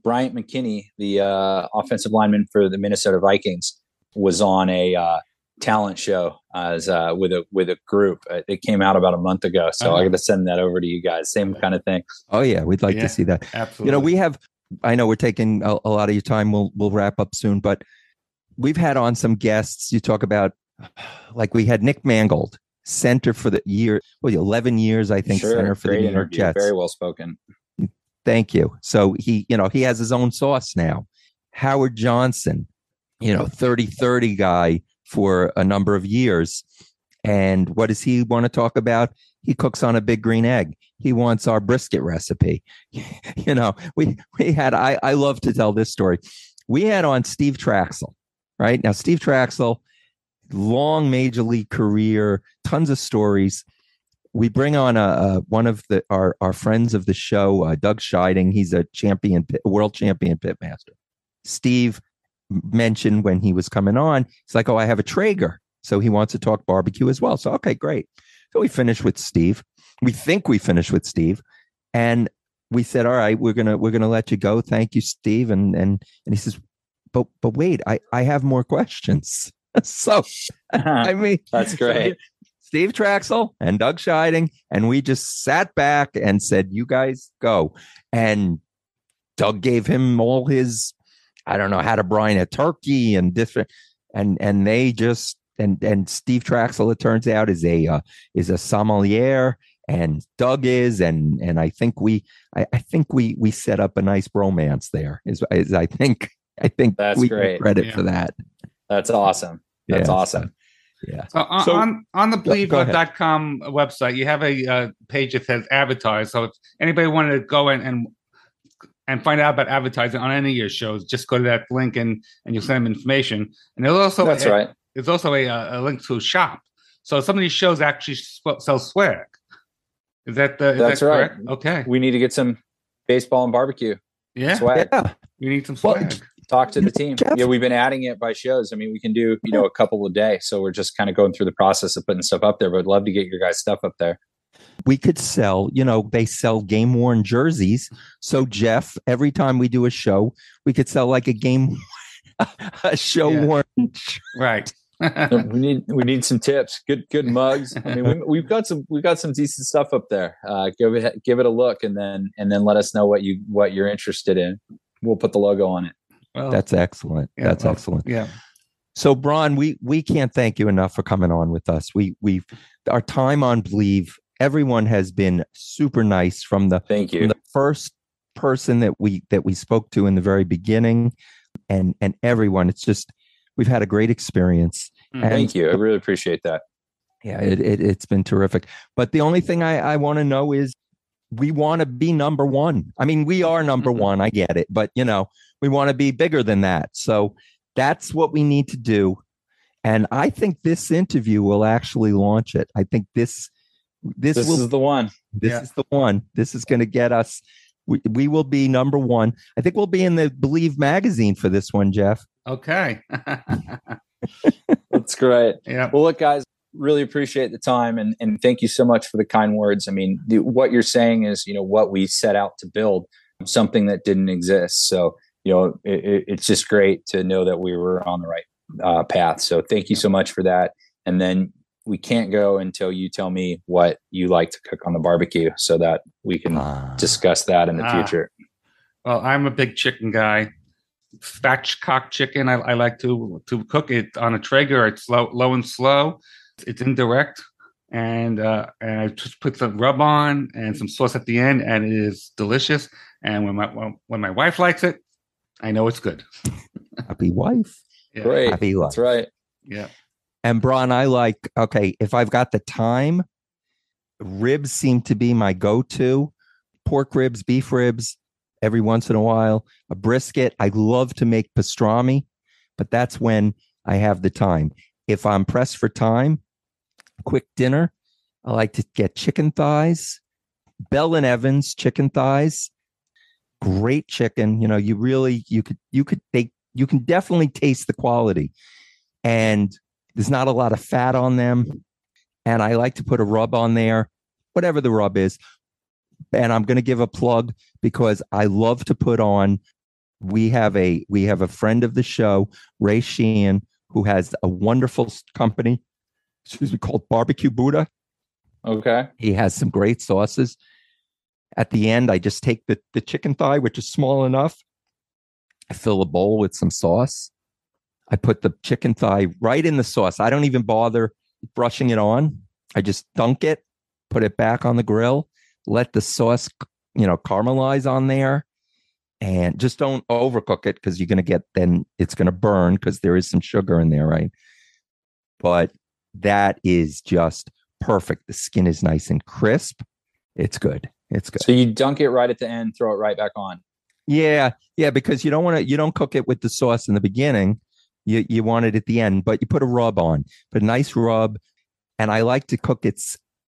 Bryant McKinnie, the uh, offensive lineman for the Minnesota Vikings, was on a uh, talent show as uh, with a with a group. Uh, It came out about a month ago, so Uh-huh. I got to send that over to you guys. Same kind of thing. Oh yeah, we'd like Yeah. to see that. Absolutely. You know, we have. I know we're taking a, a lot of your time. We'll we'll wrap up soon, but we've had on some guests. You talk about like we had Nick Mangold, center for the year, well, eleven years, I think, center for the Great New York. Jets. Very well spoken. Thank you. So he, you know, he has his own sauce now. Howard Johnson, you know, 30-30 guy for a number of years. And what does he want to talk about? He cooks on a big green egg. He wants our brisket recipe. you know, we we had I I love to tell this story. We had on Steve Trachsel, right? Now Steve Trachsel, long major league career, tons of stories we bring on a, a one of the our our friends of the show, uh, Doug Scheiding. He's a champion, world champion pitmaster. Steve mentioned when he was coming on, he's like, "Oh, I have a Traeger, so he wants to talk barbecue as well." So okay, great. So we finished with Steve. We think we finished with Steve, and we said, "All right, we're gonna we're gonna let you go. Thank you, Steve." And and and he says, "But but wait, I I have more questions." so I mean, That's great. Steve Trachsel and Doug Scheiding, and we just sat back and said, "You guys go." And Doug gave him all his, I don't know how to brine a turkey and different, and and they just and and Steve Trachsel, it turns out, is a uh, is a sommelier, and Doug is, and and I think we, I, I think we we set up a nice bromance there. Is, is I think I think That's we great. credit Yeah. for that. That's awesome. That's Yeah, awesome. Yeah. So on So- on, on the Go- go ahead. bleav.com website, you have a uh, page that says advertise. So if anybody wanted to go in and and find out about advertising on any of your shows, just go to that link and and you'll send them information. And there's also That's a, right. There's also a, uh, a link to a shop. So some of these shows actually sell swag. Is that the? Is That's that right. Okay. We need to get some baseball and barbecue Yeah. swag. Yeah. We need some Well, swag. Talk to the team. Jeff- Yeah, we've been adding it by shows. I mean, we can do you know a couple a day. So we're just kind of going through the process of putting stuff up there. But I'd love to get your guys' stuff up there. We could sell, you know, they sell game worn jerseys. So Jeff, every time we do a show, we could sell like a game a show Yeah. worn. right. we need we need some tips. Good good mugs. I mean, we, we've got some we've got some decent stuff up there. Uh, give it give it a look, and then and then let us know what you what you're interested in. We'll put the logo on it. well, That's excellent. yeah, That's well, excellent. Yeah. So Bron, we we can't thank you enough for coming on with us. We we've our time on Bleav, everyone has been super nice from the Thank from you. the first person that we that we spoke to in the very beginning and and everyone. It's just we've had a great experience. And Thank you. I really appreciate that. Yeah, it, it it's been terrific. But the only thing I, I want to know is we want to be number one. I mean, we are number Mhm. one. I get it, but you know, we want to be bigger than that. So that's what we need to do. And I think this interview will actually launch it. I think this this, This will is the one. this Yeah. is the one. This is going to get us. We, we will be number one. I think we'll be in the Bleav magazine for this one, Jeff. Okay. That's great. yeah. Well, look, guys, really appreciate the time and, and thank you so much for the kind words. I mean, the, what you're saying is, you know, what we set out to build, something that didn't exist. So, you know, it, it- it's just great to know that we were on the right uh, path. So, thank you so much for that. And then we can't go until you tell me what you like to cook on the barbecue so that we can Ah. discuss that in the Ah. future. Well, I'm a big chicken guy. Spatchcock chicken. I, I like to to cook it on a Traeger. It's low, low and slow. It's indirect, and uh, and I just put some rub on and some sauce at the end, and it is delicious. And when my when, when my wife likes it, I know it's good. happy wife, Yeah. Great. happy life. That's right. Yeah. And Bron, I like, okay, if I've got the time, ribs seem to be my go to. Pork ribs, beef ribs, every once in a while. A brisket. I love to make pastrami, but that's when I have the time. If I'm pressed for time, quick dinner, I like to get chicken thighs, Bell and Evans chicken thighs. Great chicken. You know, you really, you could, you could, they, you can definitely taste the quality. And there's not a lot of fat on them. And I like to put a rub on there, whatever the rub is. And I'm going to give a plug because I love to put on. We have a we have a friend of the show, Ray Sheehan, who has a wonderful company, excuse me, called Barbecue Buddha. Okay. He has some great sauces. At the end, I just take the, the chicken thigh, which is small enough. I fill a bowl with some sauce. I put the chicken thigh right in the sauce. I don't even bother brushing it on. I just dunk it, put it back on the grill, let the sauce, you know, caramelize on there. And just don't overcook it because you're going to get, then it's going to burn because there is some sugar in there, right? But that is just perfect. The skin is nice and crisp. It's good. It's good. So you dunk it right at the end, throw it right back on. Yeah, yeah, because you don't want to. You don't cook it with the sauce in the beginning. You you want it at the end, but you put a rub on, put a nice rub, and I like to cook it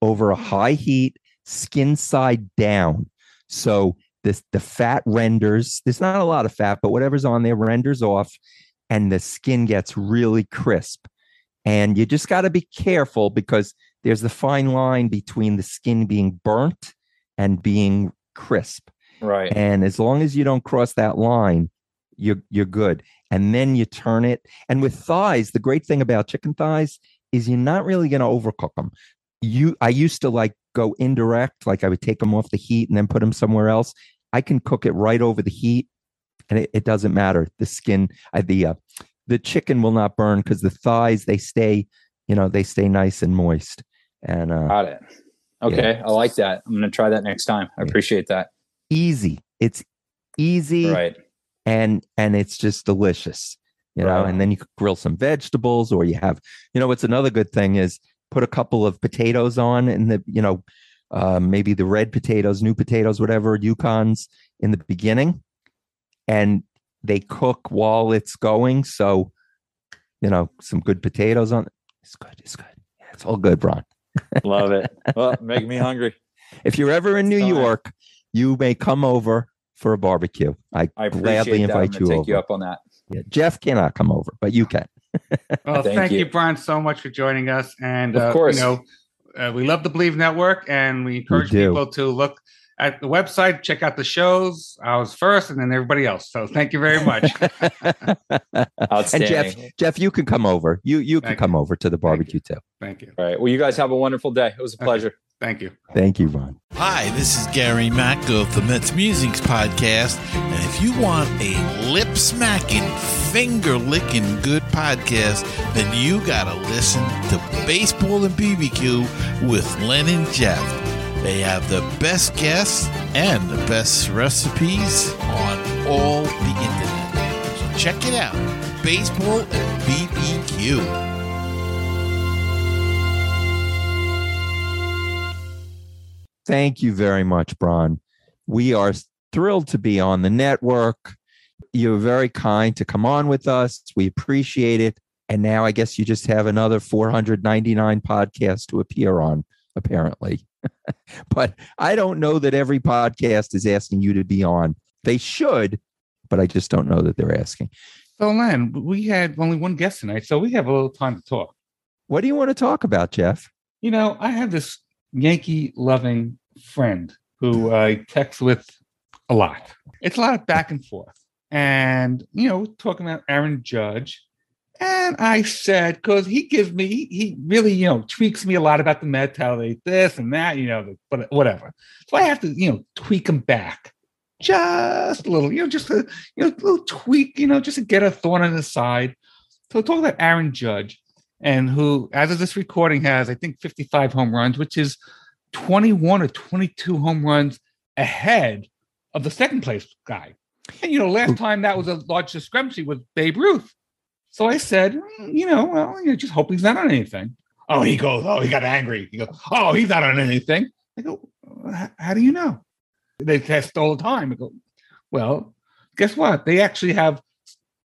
over a high heat, skin side down. So this the fat renders. There's not a lot of fat, but whatever's on there renders off, and the skin gets really crisp. And you just got to be careful because there's the fine line between the skin being burnt and being crisp. Right. And as long as you don't cross that line, you're you're good. And then you turn it. And with thighs, the great thing about chicken thighs is you're not really going to overcook them. You, I used to like go indirect, like I would take them off the heat and then put them somewhere else. I can cook it right over the heat, and it, it doesn't matter. The skin, uh, the uh, the chicken will not burn because the thighs they stay, you know, they stay nice and moist. And uh, Got it. Okay. I like that. I'm going to try that next time. I Yeah. appreciate that. easy. It's easy. Right. And and it's just delicious you know Right. and then you could grill some vegetables or you have you know what's another good thing is put a couple of potatoes on in the you know uh, maybe the red potatoes new potatoes whatever yukons in the beginning and they cook while it's going so you know some good potatoes on it's good it's good yeah, it's all good ron Love it. Well, make me hungry. if you're ever in new Fine. york you may come over for a barbecue i, I gladly appreciate that. I'm invite you to over take you up on that. yeah, Jeff cannot come over, but you can. Well, Thank thank, you. you. Brian, so much for joining us. And Of uh, course. you know, uh, we love the Bleav Network, and we encourage do. people to look at the website, check out the shows. I was first, and then everybody else. So thank you very much. Outstanding. and Jeff, Jeff, you can come over. You you can Thank come you. over to the barbecue too. thank you. All right. Well, you guys have a wonderful day. It was a Okay. pleasure. Thank you. Thank you, Ron. Hi, this is Gary Mack of the Mets Musings podcast. And if you want a lip smacking, finger licking good podcast, then you got to listen to Baseball and BBQ with Len and Jeff. They have the best guests and the best recipes on all the internet. So check it out Baseball and BBQ. Thank you very much, Bron. We are thrilled to be on the network. You're very kind to come on with us. We appreciate it. And now I guess you just have another 499 podcasts to appear on, apparently. but I don't know that every podcast is asking you to be on. They should, but I just don't know that they're asking. So, Len, we had only one guest tonight, so we have a little time to talk. What do you want to talk about, Jeff? You know, I have this Yankee loving friend who I text with a lot. It's a lot of back and forth. And, you know, talking about Aaron Judge. And I said, because he gives me, he, he really, you know, tweaks me a lot about the Mets, how they this and that, you know, but whatever. So I have to, you know, tweak him back just a little, you know, just a you know, a little tweak, you know, just to get a thorn on the side. So talk about Aaron Judge, and who, as of this recording, has I think 55 home runs, which is 21 or 22 home runs ahead of the second place guy. And you know, last time that was a large discrepancy was Babe Ruth. So I said, "Mm, you know, well, you know, just hope he's not on anything. Oh, he goes, oh, he got angry. He goes, oh, he's not on anything. I go, how do you know? They test all the time. I go, well, guess what? They actually have,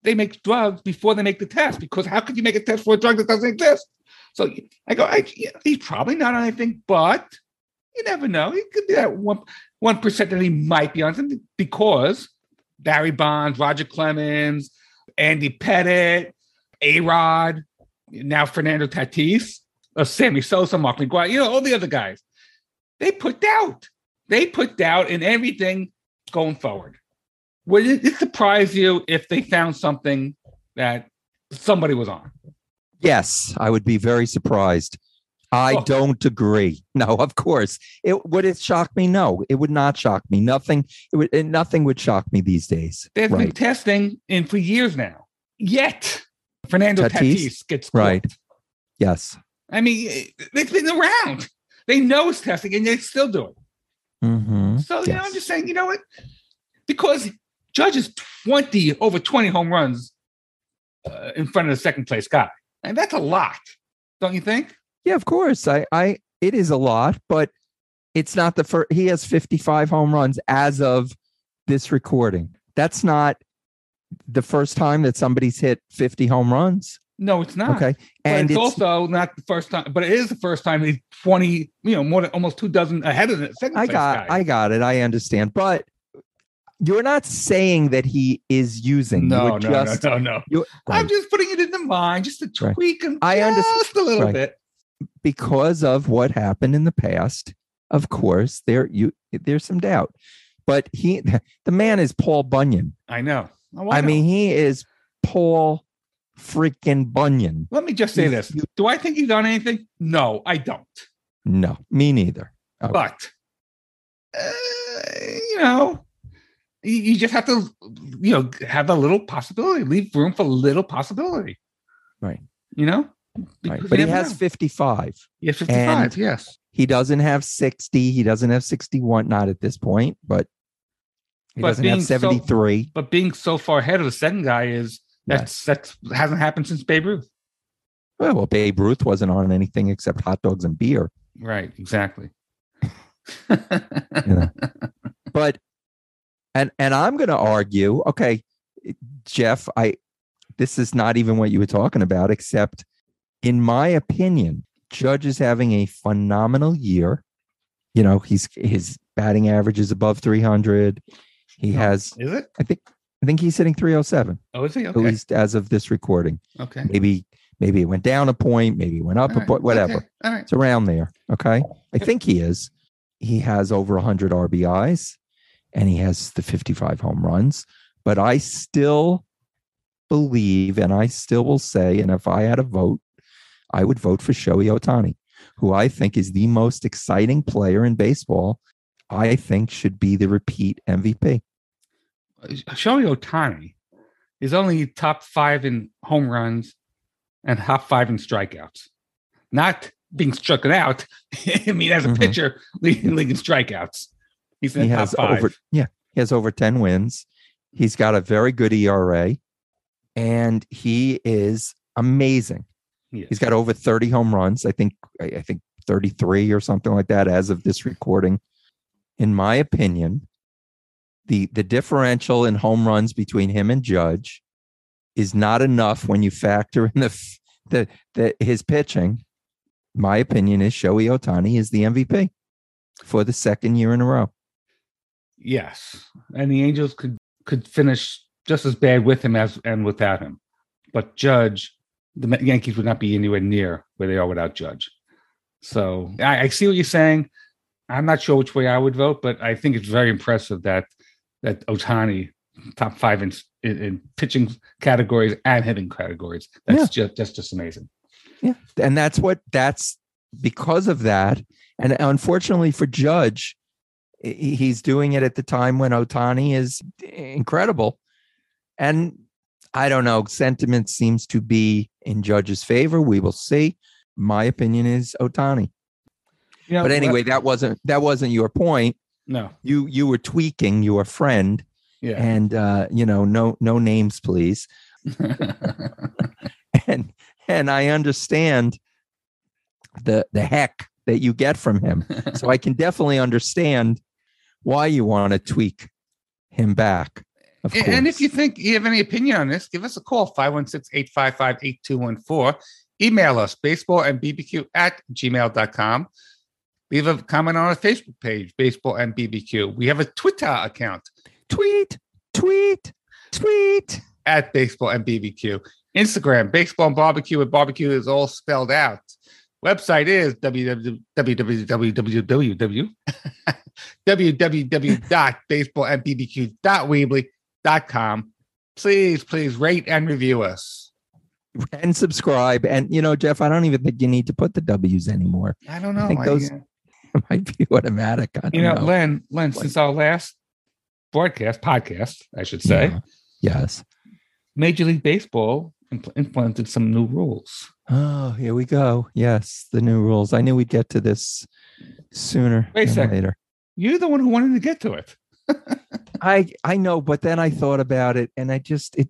they make drugs before they make the test because how could you make a test for a drug that doesn't exist? So I go, I, yeah, he's probably not on anything, but you never know. He could be that one one percent that he might be on something because Barry Bonds, Roger Clemens, Andy Pettitte, A Rod, now Fernando Tatis, uh, Sammy Sosa, Mark McGwire, you know, all the other guys. They put doubt. They put doubt in everything going forward. Would it, it surprise you if they found something that somebody was on? Yes, I would be very surprised. I Oh. don't agree. No, of course. It would it shock me? No, it would not shock me. Nothing. It would. It, nothing would shock me these days. They've been testing in for years now. Yet Fernando Tatis? Tatis, gets Right. Yes. I mean, it's been around. They know it's testing, and they still do it. hmm So you know, I'm just saying, you know what? Because Judge is 20 over 20 home runs uh, in front of the second place guy, and that's a lot, don't you think? Yeah, of course. I. I. It is a lot, but it's not the first. He has fifty-five home runs as of this recording. That's not the first time that somebody's hit fifty home runs. No, it's not. Okay, But and it's, it's, also not the first time, but it is the first time he's 20, you know, more than almost two dozen ahead of the second I got. guy. I got it. I understand, but you're not saying that he is using. no, no, just, no, no, no. you- I'm just putting it in the mind, just to Right. tweak him I just understand- a little right. bit. because of what happened in the past. Of course, there you there's some doubt, but he the man is Paul Bunyan. I know. Oh, I know. mean, he is Paul freaking Bunyan. let me just say this: Do I think he's done anything? No, I don't. No, me neither. Okay. But uh, you know, you, just have to, you know, have a little possibility, leave room for a little possibility. Right. You know, Right. But he has know. 55. He has 55, and- yes. He doesn't have 60. He doesn't have 61, not at this point, but he But doesn't have being so- 73. But being so far ahead of the second guy is that's that's hasn't happened since Babe Ruth. well, well, Babe Ruth wasn't on anything except hot dogs and beer. Right, exactly. know. but and and i'm going to argue okay jeff i this is not even what you were talking about except in my opinion judge is having a phenomenal year you know he's his batting average is above 300 he No. has Is it? i think i think he's hitting 307 Oh, is he? at least as of this recording Okay. maybe maybe it went down a point maybe it went up All a right, point whatever okay, All right. it's around there. Okay. I think he is. He has over 100 RBIs and he has the 55 home runs. But I still believe, and I still will say, and if I had a vote, I would vote for Shohei Ohtani, who I think is the most exciting player in baseball. I think should be the repeat MVP. Shohei Ohtani is only top five in home runs and top five in strikeouts. Not being struck out. I mean, as a Mhm. pitcher, leading league in strikeouts. He's He has over yeah, he has over 10 wins. He's got a very good ERA and he is amazing. Yes. He's got over 30 home runs. I think I I think 33 or something like that as of this recording. In my opinion, the the differential in home runs between him and Judge is not enough when you factor in the the, the his pitching. My opinion is Shohei Ohtani is the MVP for the second year in a row. Yes, and the Angels could could finish just as bad with him as and without him. But Judge, the Yankees would not be anywhere near where they are without Judge. So I, I see what you're saying. I'm not sure which way I would vote, but I think it's very impressive that that Ohtani top five in in, in pitching categories and hitting categories. That's just that's just amazing. Yeah. And that's what that's because of that. And unfortunately for Judge, he's doing it at the time when Ohtani is incredible. And I don't know, sentiment seems to be in Judge's favor. We will see. My opinion is Ohtani. You know, But anyway, that wasn't that wasn't your point. no, You you were tweaking your friend yeah, and uh, you know, no no names please. and and I understand the the heck that you get from him. So I can definitely understand why you want to tweak him back. And if you think you have any opinion on this, give us a call 516-855-8214. Email us baseball and bbq at gmail.com. Leave a comment on our Facebook page, Baseball and BBQ. We have a Twitter account tweet, tweet, tweet. at Baseball and BBQ. Instagram, Baseball and Barbecue, and barbecue is all spelled out. Website is www www.baseballandbbq.weebly.com. Please, please rate and review us. And subscribe. And you know, Jeff, I don't even think you need to put the W's anymore. I don't know. think I- those- It uh, might be automatic. I don't you know, know. Len, Len, since our last broadcast, podcast, I should say, Yeah. Yes. Major League Baseball impl- implemented some new rules. Oh, here we go. Yes, the new rules. I knew we'd get to this sooner Wait a second. later. You're the one who wanted to get to it. I I know, but then I thought about it, and I just it.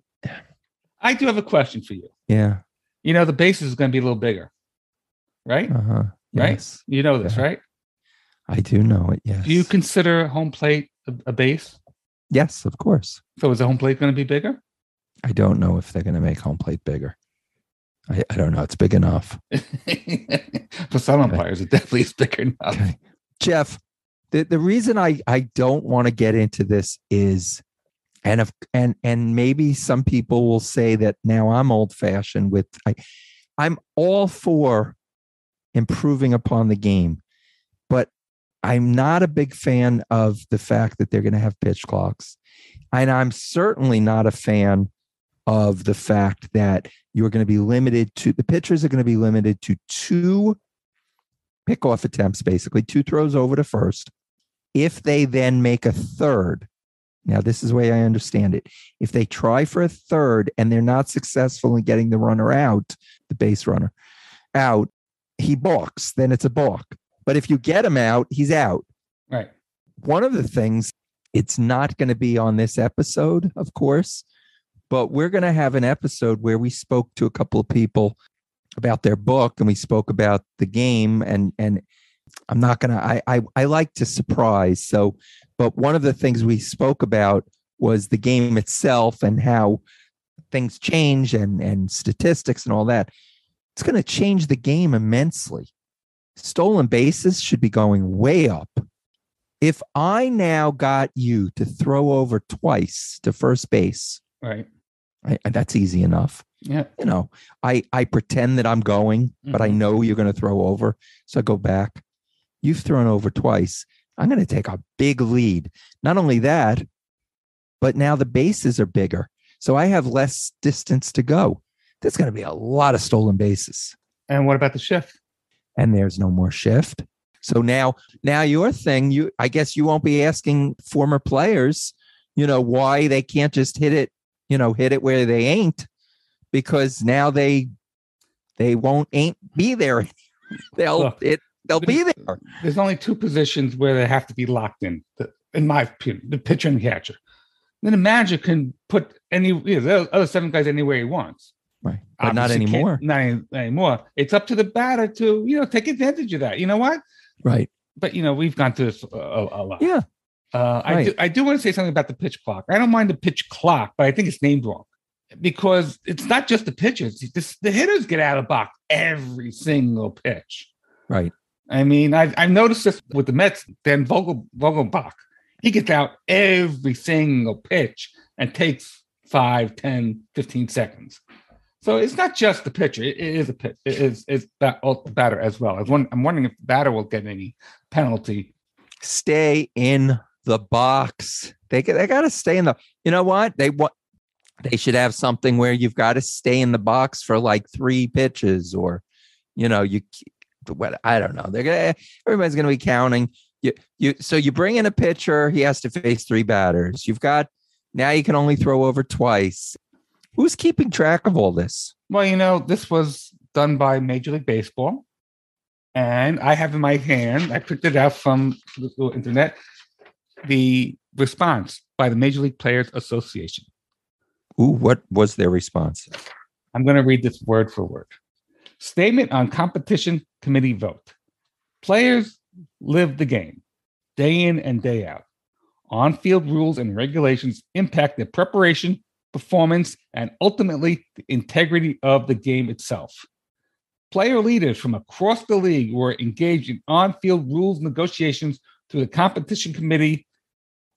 I do have a question for you. Yeah. You know, the base is going to be a little bigger, right? Uh huh. Right? Yes, You know this, Yeah. right? I do know it. Yes. Do you consider home plate a, a base? yes, of course. So is the home plate going to be bigger? I don't know if they're going to make home plate bigger. I, I don't know. It's big enough. For some umpires, it definitely is bigger enough. Okay. Jeff, the, the reason I, I don't want to get into this is and if and and maybe some people will say that now I'm old fashioned with I I'm all for improving upon the game, but I'm not a big fan of the fact that they're going to have pitch clocks. And I'm certainly not a fan of the fact that you're going to be limited to the pitchers are going to be limited to two pickoff attempts, basically two throws over to first. If they then make a third, now this is the way I understand it. If they try for a third and they're not successful in getting the runner out, the base runner out, he balks. Then it's a balk. But if you get him out, he's out. Right. One of the things, it's not going to be on this episode, of course, but we're going to have an episode where we spoke to a couple of people about their book and we spoke about the game and and I'm not gonna I I, I like to surprise. So but one of the things we spoke about was the game itself and how things change and and statistics and all that. It's going to change the game immensely. Stolen bases should be going way up. If I now got you to throw over twice to first base Right. I, that's easy enough Yeah. you know, I I pretend that I'm going, but I Mhm. know you're going to throw over, so I go back. You've thrown over twice. I'm going to take a big lead. Not only that, but now the bases are bigger, so I have less distance to go. There's going to be a lot of stolen bases, And what about the shift? and there's no more shift. So now, now your thing, you I guess you won't be asking former players, you know, why they can't just hit it, you know, hit it where they ain't, because now they they won't ain't be there. They'll Look. it they'll be there. There's only two positions where they have to be locked in, the- in my opinion, the pitcher and catcher. Then the manager can put any you know, the other seven guys anywhere he wants. Right. But not Obviously can't- anymore. Not any- anymore. It's up to the batter to you know take advantage of that. You know what? Right. But you know we've gone through this a, a lot. Yeah. Uh, I do. I do want to say something about the pitch clock. I don't mind the pitch clock, but I think it's named wrong because it's not just the pitchers. This, the hitters get out of box every single pitch. Right. I mean, I've, I've noticed this with the Mets. Dan Vogel, Vogelbach, he gets out every single pitch and takes 5, 10, 15 seconds. So it's not just the pitcher. It, it is a pitch. It is it's that the batter as well. I was I'm wondering if the batter will get any penalty. Stay in the box. They they got to stay in the. You know what? They want They should have something where you've got to stay in the box for like three pitches, or you know, you what I don't know. They're gonna everybody's gonna be counting. You you so you bring in a pitcher, he has to face three batters. You've got now you can only throw over twice. Who's keeping track of all this? Well, you know, this was done by Major League Baseball. And I have in my hand, I picked it out from the internet, the response by the Major League Players Association. Ooh, what was their response? I'm going to read this word for word. Statement on competition committee vote. Players live the game day in and day out. On field rules and regulations impact their preparation, performance, and ultimately the integrity of the game itself. Player leaders from across the league were engaged in on field rules negotiations through the competition committee,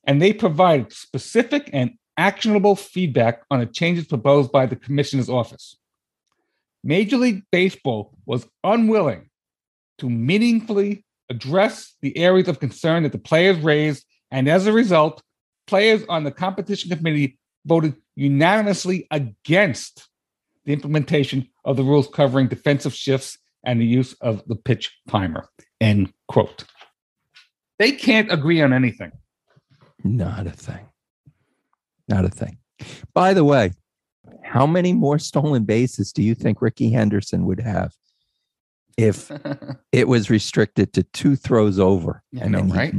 and they provided specific and actionable feedback on the changes proposed by the commissioner's office. Major League Baseball was unwilling to meaningfully address the areas of concern that the players raised, and as a result, players on the competition committee voted unanimously against the implementation of the rules covering defensive shifts and the use of the pitch timer. End quote. They can't agree on anything. Not a thing. Not a thing. By the way, how many more stolen bases do you think Rickey Henderson would have if it was restricted to two throws over Yeah, I and know, then he right?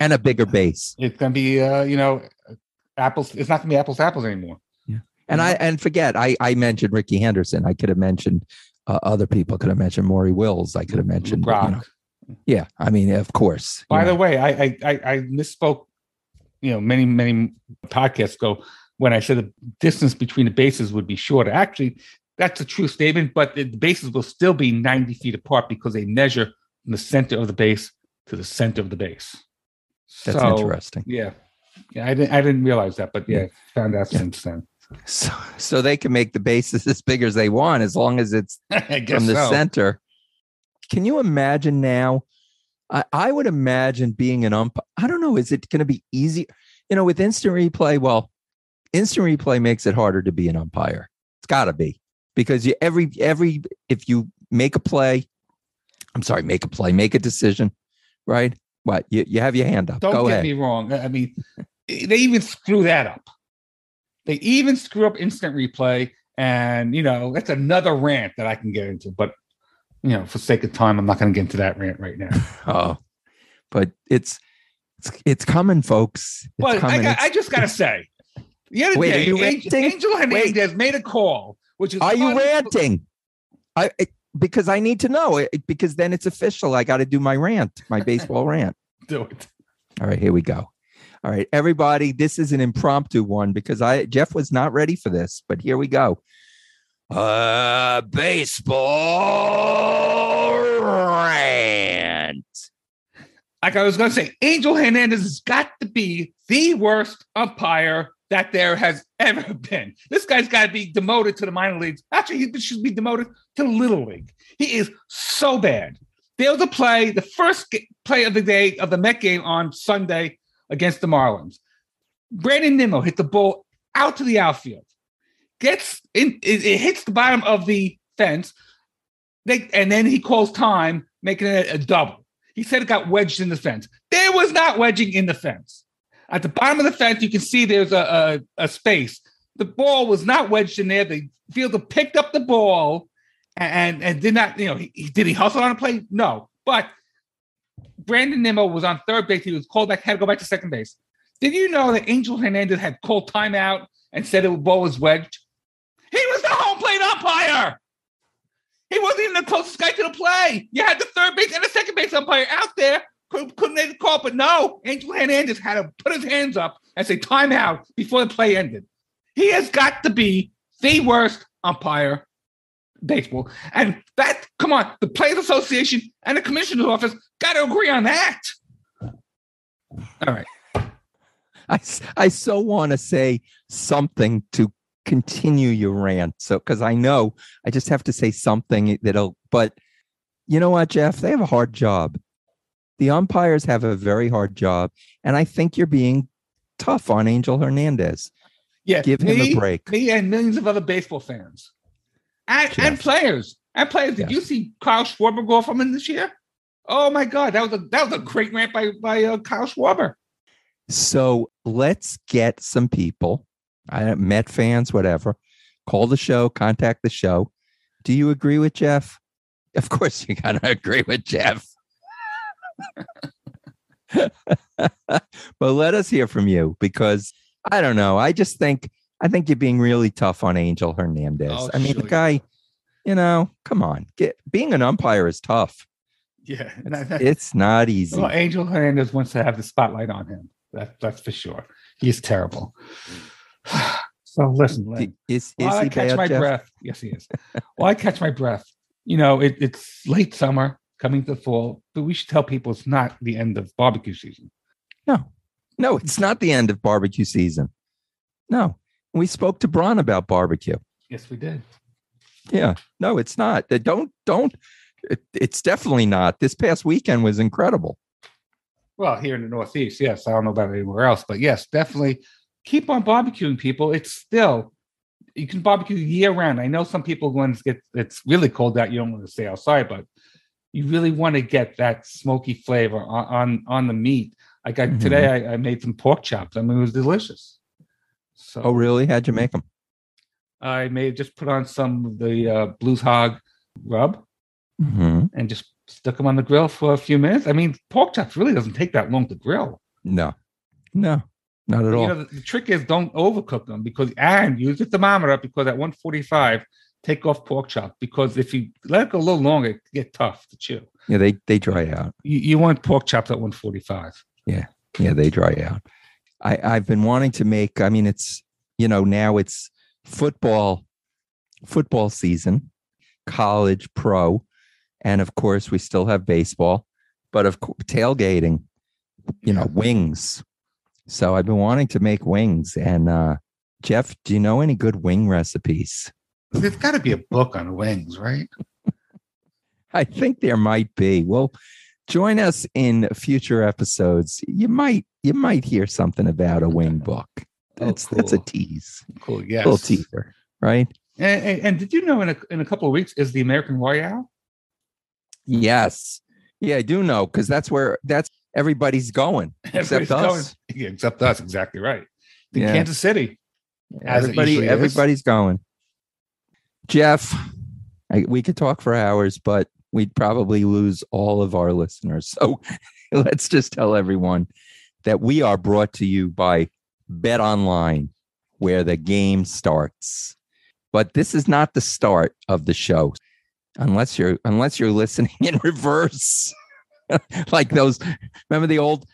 and a bigger base? It's going to be, uh, you know, apples. It's not going to be apples to apples anymore. Yeah. And I and forget, I I mentioned Rickey Henderson. I could have mentioned uh, other people. Could have mentioned Maury Wills. I could have mentioned. you Brock. know. yeah, I mean, of course. you By know. the way, I, I I I misspoke, you know, many many podcasts ago when I said the distance between the bases would be shorter. Actually, that's a true statement, but the bases will still be 90 feet apart because they measure from the center of the base to the center of the base. that's So, interesting. Yeah, yeah, I didn't I didn't realize that, but yeah, mm-hmm. found out Yeah. since then. So so they can make the bases as big as they want as long as it's from the so. center. Can you imagine now? I, I would imagine being an umpire. I don't know. Is it going to be easy? You know, with instant replay, well, instant replay makes it harder to be an umpire. It's got to be because you every every if you make a play, I'm sorry, make a play, make a decision, right? What you, you have your hand up. Don't Go get ahead. me wrong. I mean, they even screw that up. They even screw up instant replay, and you know that's another rant that I can get into. But you know, for sake of time, I'm not going to get into that rant right now. Oh, but it's it's it's coming, folks. It's But I, got, I just got to say, the other Wait, are day, you Angel, ranting? Angel Hernandez made a call, which is Are you ranting? I I- because I need to know it because then it's official. I got to do my rant, my baseball rant. Do it. All right, here we go. All right, everybody, this is an impromptu one because I Jeff was not ready for this, but here we go. Uh baseball rant. Like I was going to say, Angel Hernandez has got to be the worst umpire that there has ever been. This guy's got to be demoted to the minor leagues. Actually, he should be demoted to little league. He is so bad. There was a play, the first play of the day of the Met game on Sunday against the Marlins. Brandon Nimmo hit the ball out to the outfield, gets in, it, it hits the bottom of the fence, they, and then he calls time, making it a double. He said it got wedged in the fence. There was not wedging in the fence. At the bottom of the fence, you can see there's a, a, a space. The ball was not wedged in there. The fielder picked up the ball and, and did not, you know, he, he- did he hustle on a play? No. But Brandon Nimmo was on third base. He was called back, had to go back to second base. Did you know that Angel Hernandez had called timeout and said the ball was wedged? He was the home plate umpire. He wasn't even the closest guy to the play. You had the third base and the second base umpire out there. Couldn't, make the call, but no, Angel Hernandez had to put his hands up and say timeout before the play ended. He has got to be the worst umpire baseball. And that, come on, the Players Association and the Commissioner's Office got to agree on that. All right. I, I so want to say something to continue your rant. So, because I know I just have to say something that'll, but you know what, Jeff? They have a hard job. The umpires have a very hard job. And I think you're being tough on Angel Hernandez. Yeah, Give him a break. Me and millions of other baseball fans, and, and players, and players. Did Yes. you see Kyle Schwarber go from him this year? Oh my God, that was a that was a great rant by by uh, Kyle Schwarber. So let's get some people, I Met fans, whatever. Call the show, contact the show. Do you agree with Jeff? Of course, you gotta agree with Jeff. but let us hear from you because I don't know. I just think I think you're being really tough on Angel Hernandez. Oh, I mean, the guy, you know, come on, get being an umpire is tough. Yeah, and I, It's not easy. well, Angel Hernandez wants to have the spotlight on him. That, that's for sure. He's terrible. so listen, Lynn, Is, is I he catch bad, my Jeff? breath, yes, he is. well, I catch my breath, you know, it, it's late summer coming to fall, but we should tell people it's not the end of barbecue season. No, no, it's not the end of barbecue season. No, we spoke to Bron about barbecue. Yes, we did. Yeah, no, it's not. Don't, don't. It, it's definitely not. This past weekend was incredible. Well, here in the Northeast, yes. I don't know about anywhere else, but yes, definitely keep on barbecuing, people. It's still you can barbecue year round. I know some people when it's really cold out, you don't want to stay outside, but you really want to get that smoky flavor on on, on the meat. Like I, Mhm. today, I, I made some pork chops. I mean, it was delicious. So Oh, really? How'd you make them? I made just put on some of the uh, Blues Hog rub hmm and just stuck them on the grill for a few minutes. I mean, pork chops really doesn't take that long to grill. No, no, not at you all. know, the, the trick is don't overcook them because and use the thermometer because at 145, take off pork chop because if you let it go a little longer, it get tough to chew. yeah, they they dry out. You, you want pork chops at 145. Yeah, yeah, they dry out. I I've been wanting to make. I mean, it's you know now it's football, football season, college, pro, and of course we still have baseball, but of course tailgating. You know, wings. So I've been wanting to make wings. And uh Jeff, do you know any good wing recipes? There's got to be a book on wings, right? I think there might be. Well, join us in future episodes. You might you might hear something about a wing book. Oh, That's that's a tease. Cool. Yes. Little teaser, right? And, and, and did you know in a, in a couple of weeks is the American Royal? Yes. Yeah, I do know because that's where that's everybody's going. Except Everybody's us. Going, yeah, except us. Exactly right. The Yeah. Kansas City. Everybody, everybody's going. Jeff, I, we could talk for hours, but we'd probably lose all of our listeners. So let's just tell everyone that we are brought to you by Bet Online, where the game starts. But this is not the start of the show, unless you're unless you're listening in reverse. like those remember the old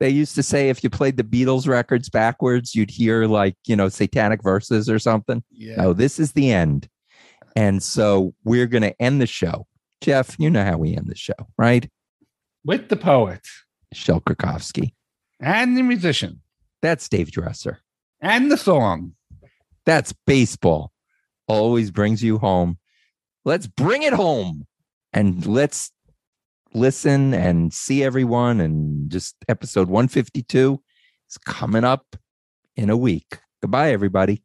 they used to say if you played the Beatles records backwards, you'd hear like, you know, satanic verses or something. Yeah. No, this is the end. And so we're going to end the show. Jeff, you know how we end the show, right? With the poet Shel Krakowski. and the musician That's Dave Dresser. and the song. That's baseball. Always brings you home. Let's bring it home and let's listen and see everyone. And just episode 152 is coming up in a week. Goodbye, everybody.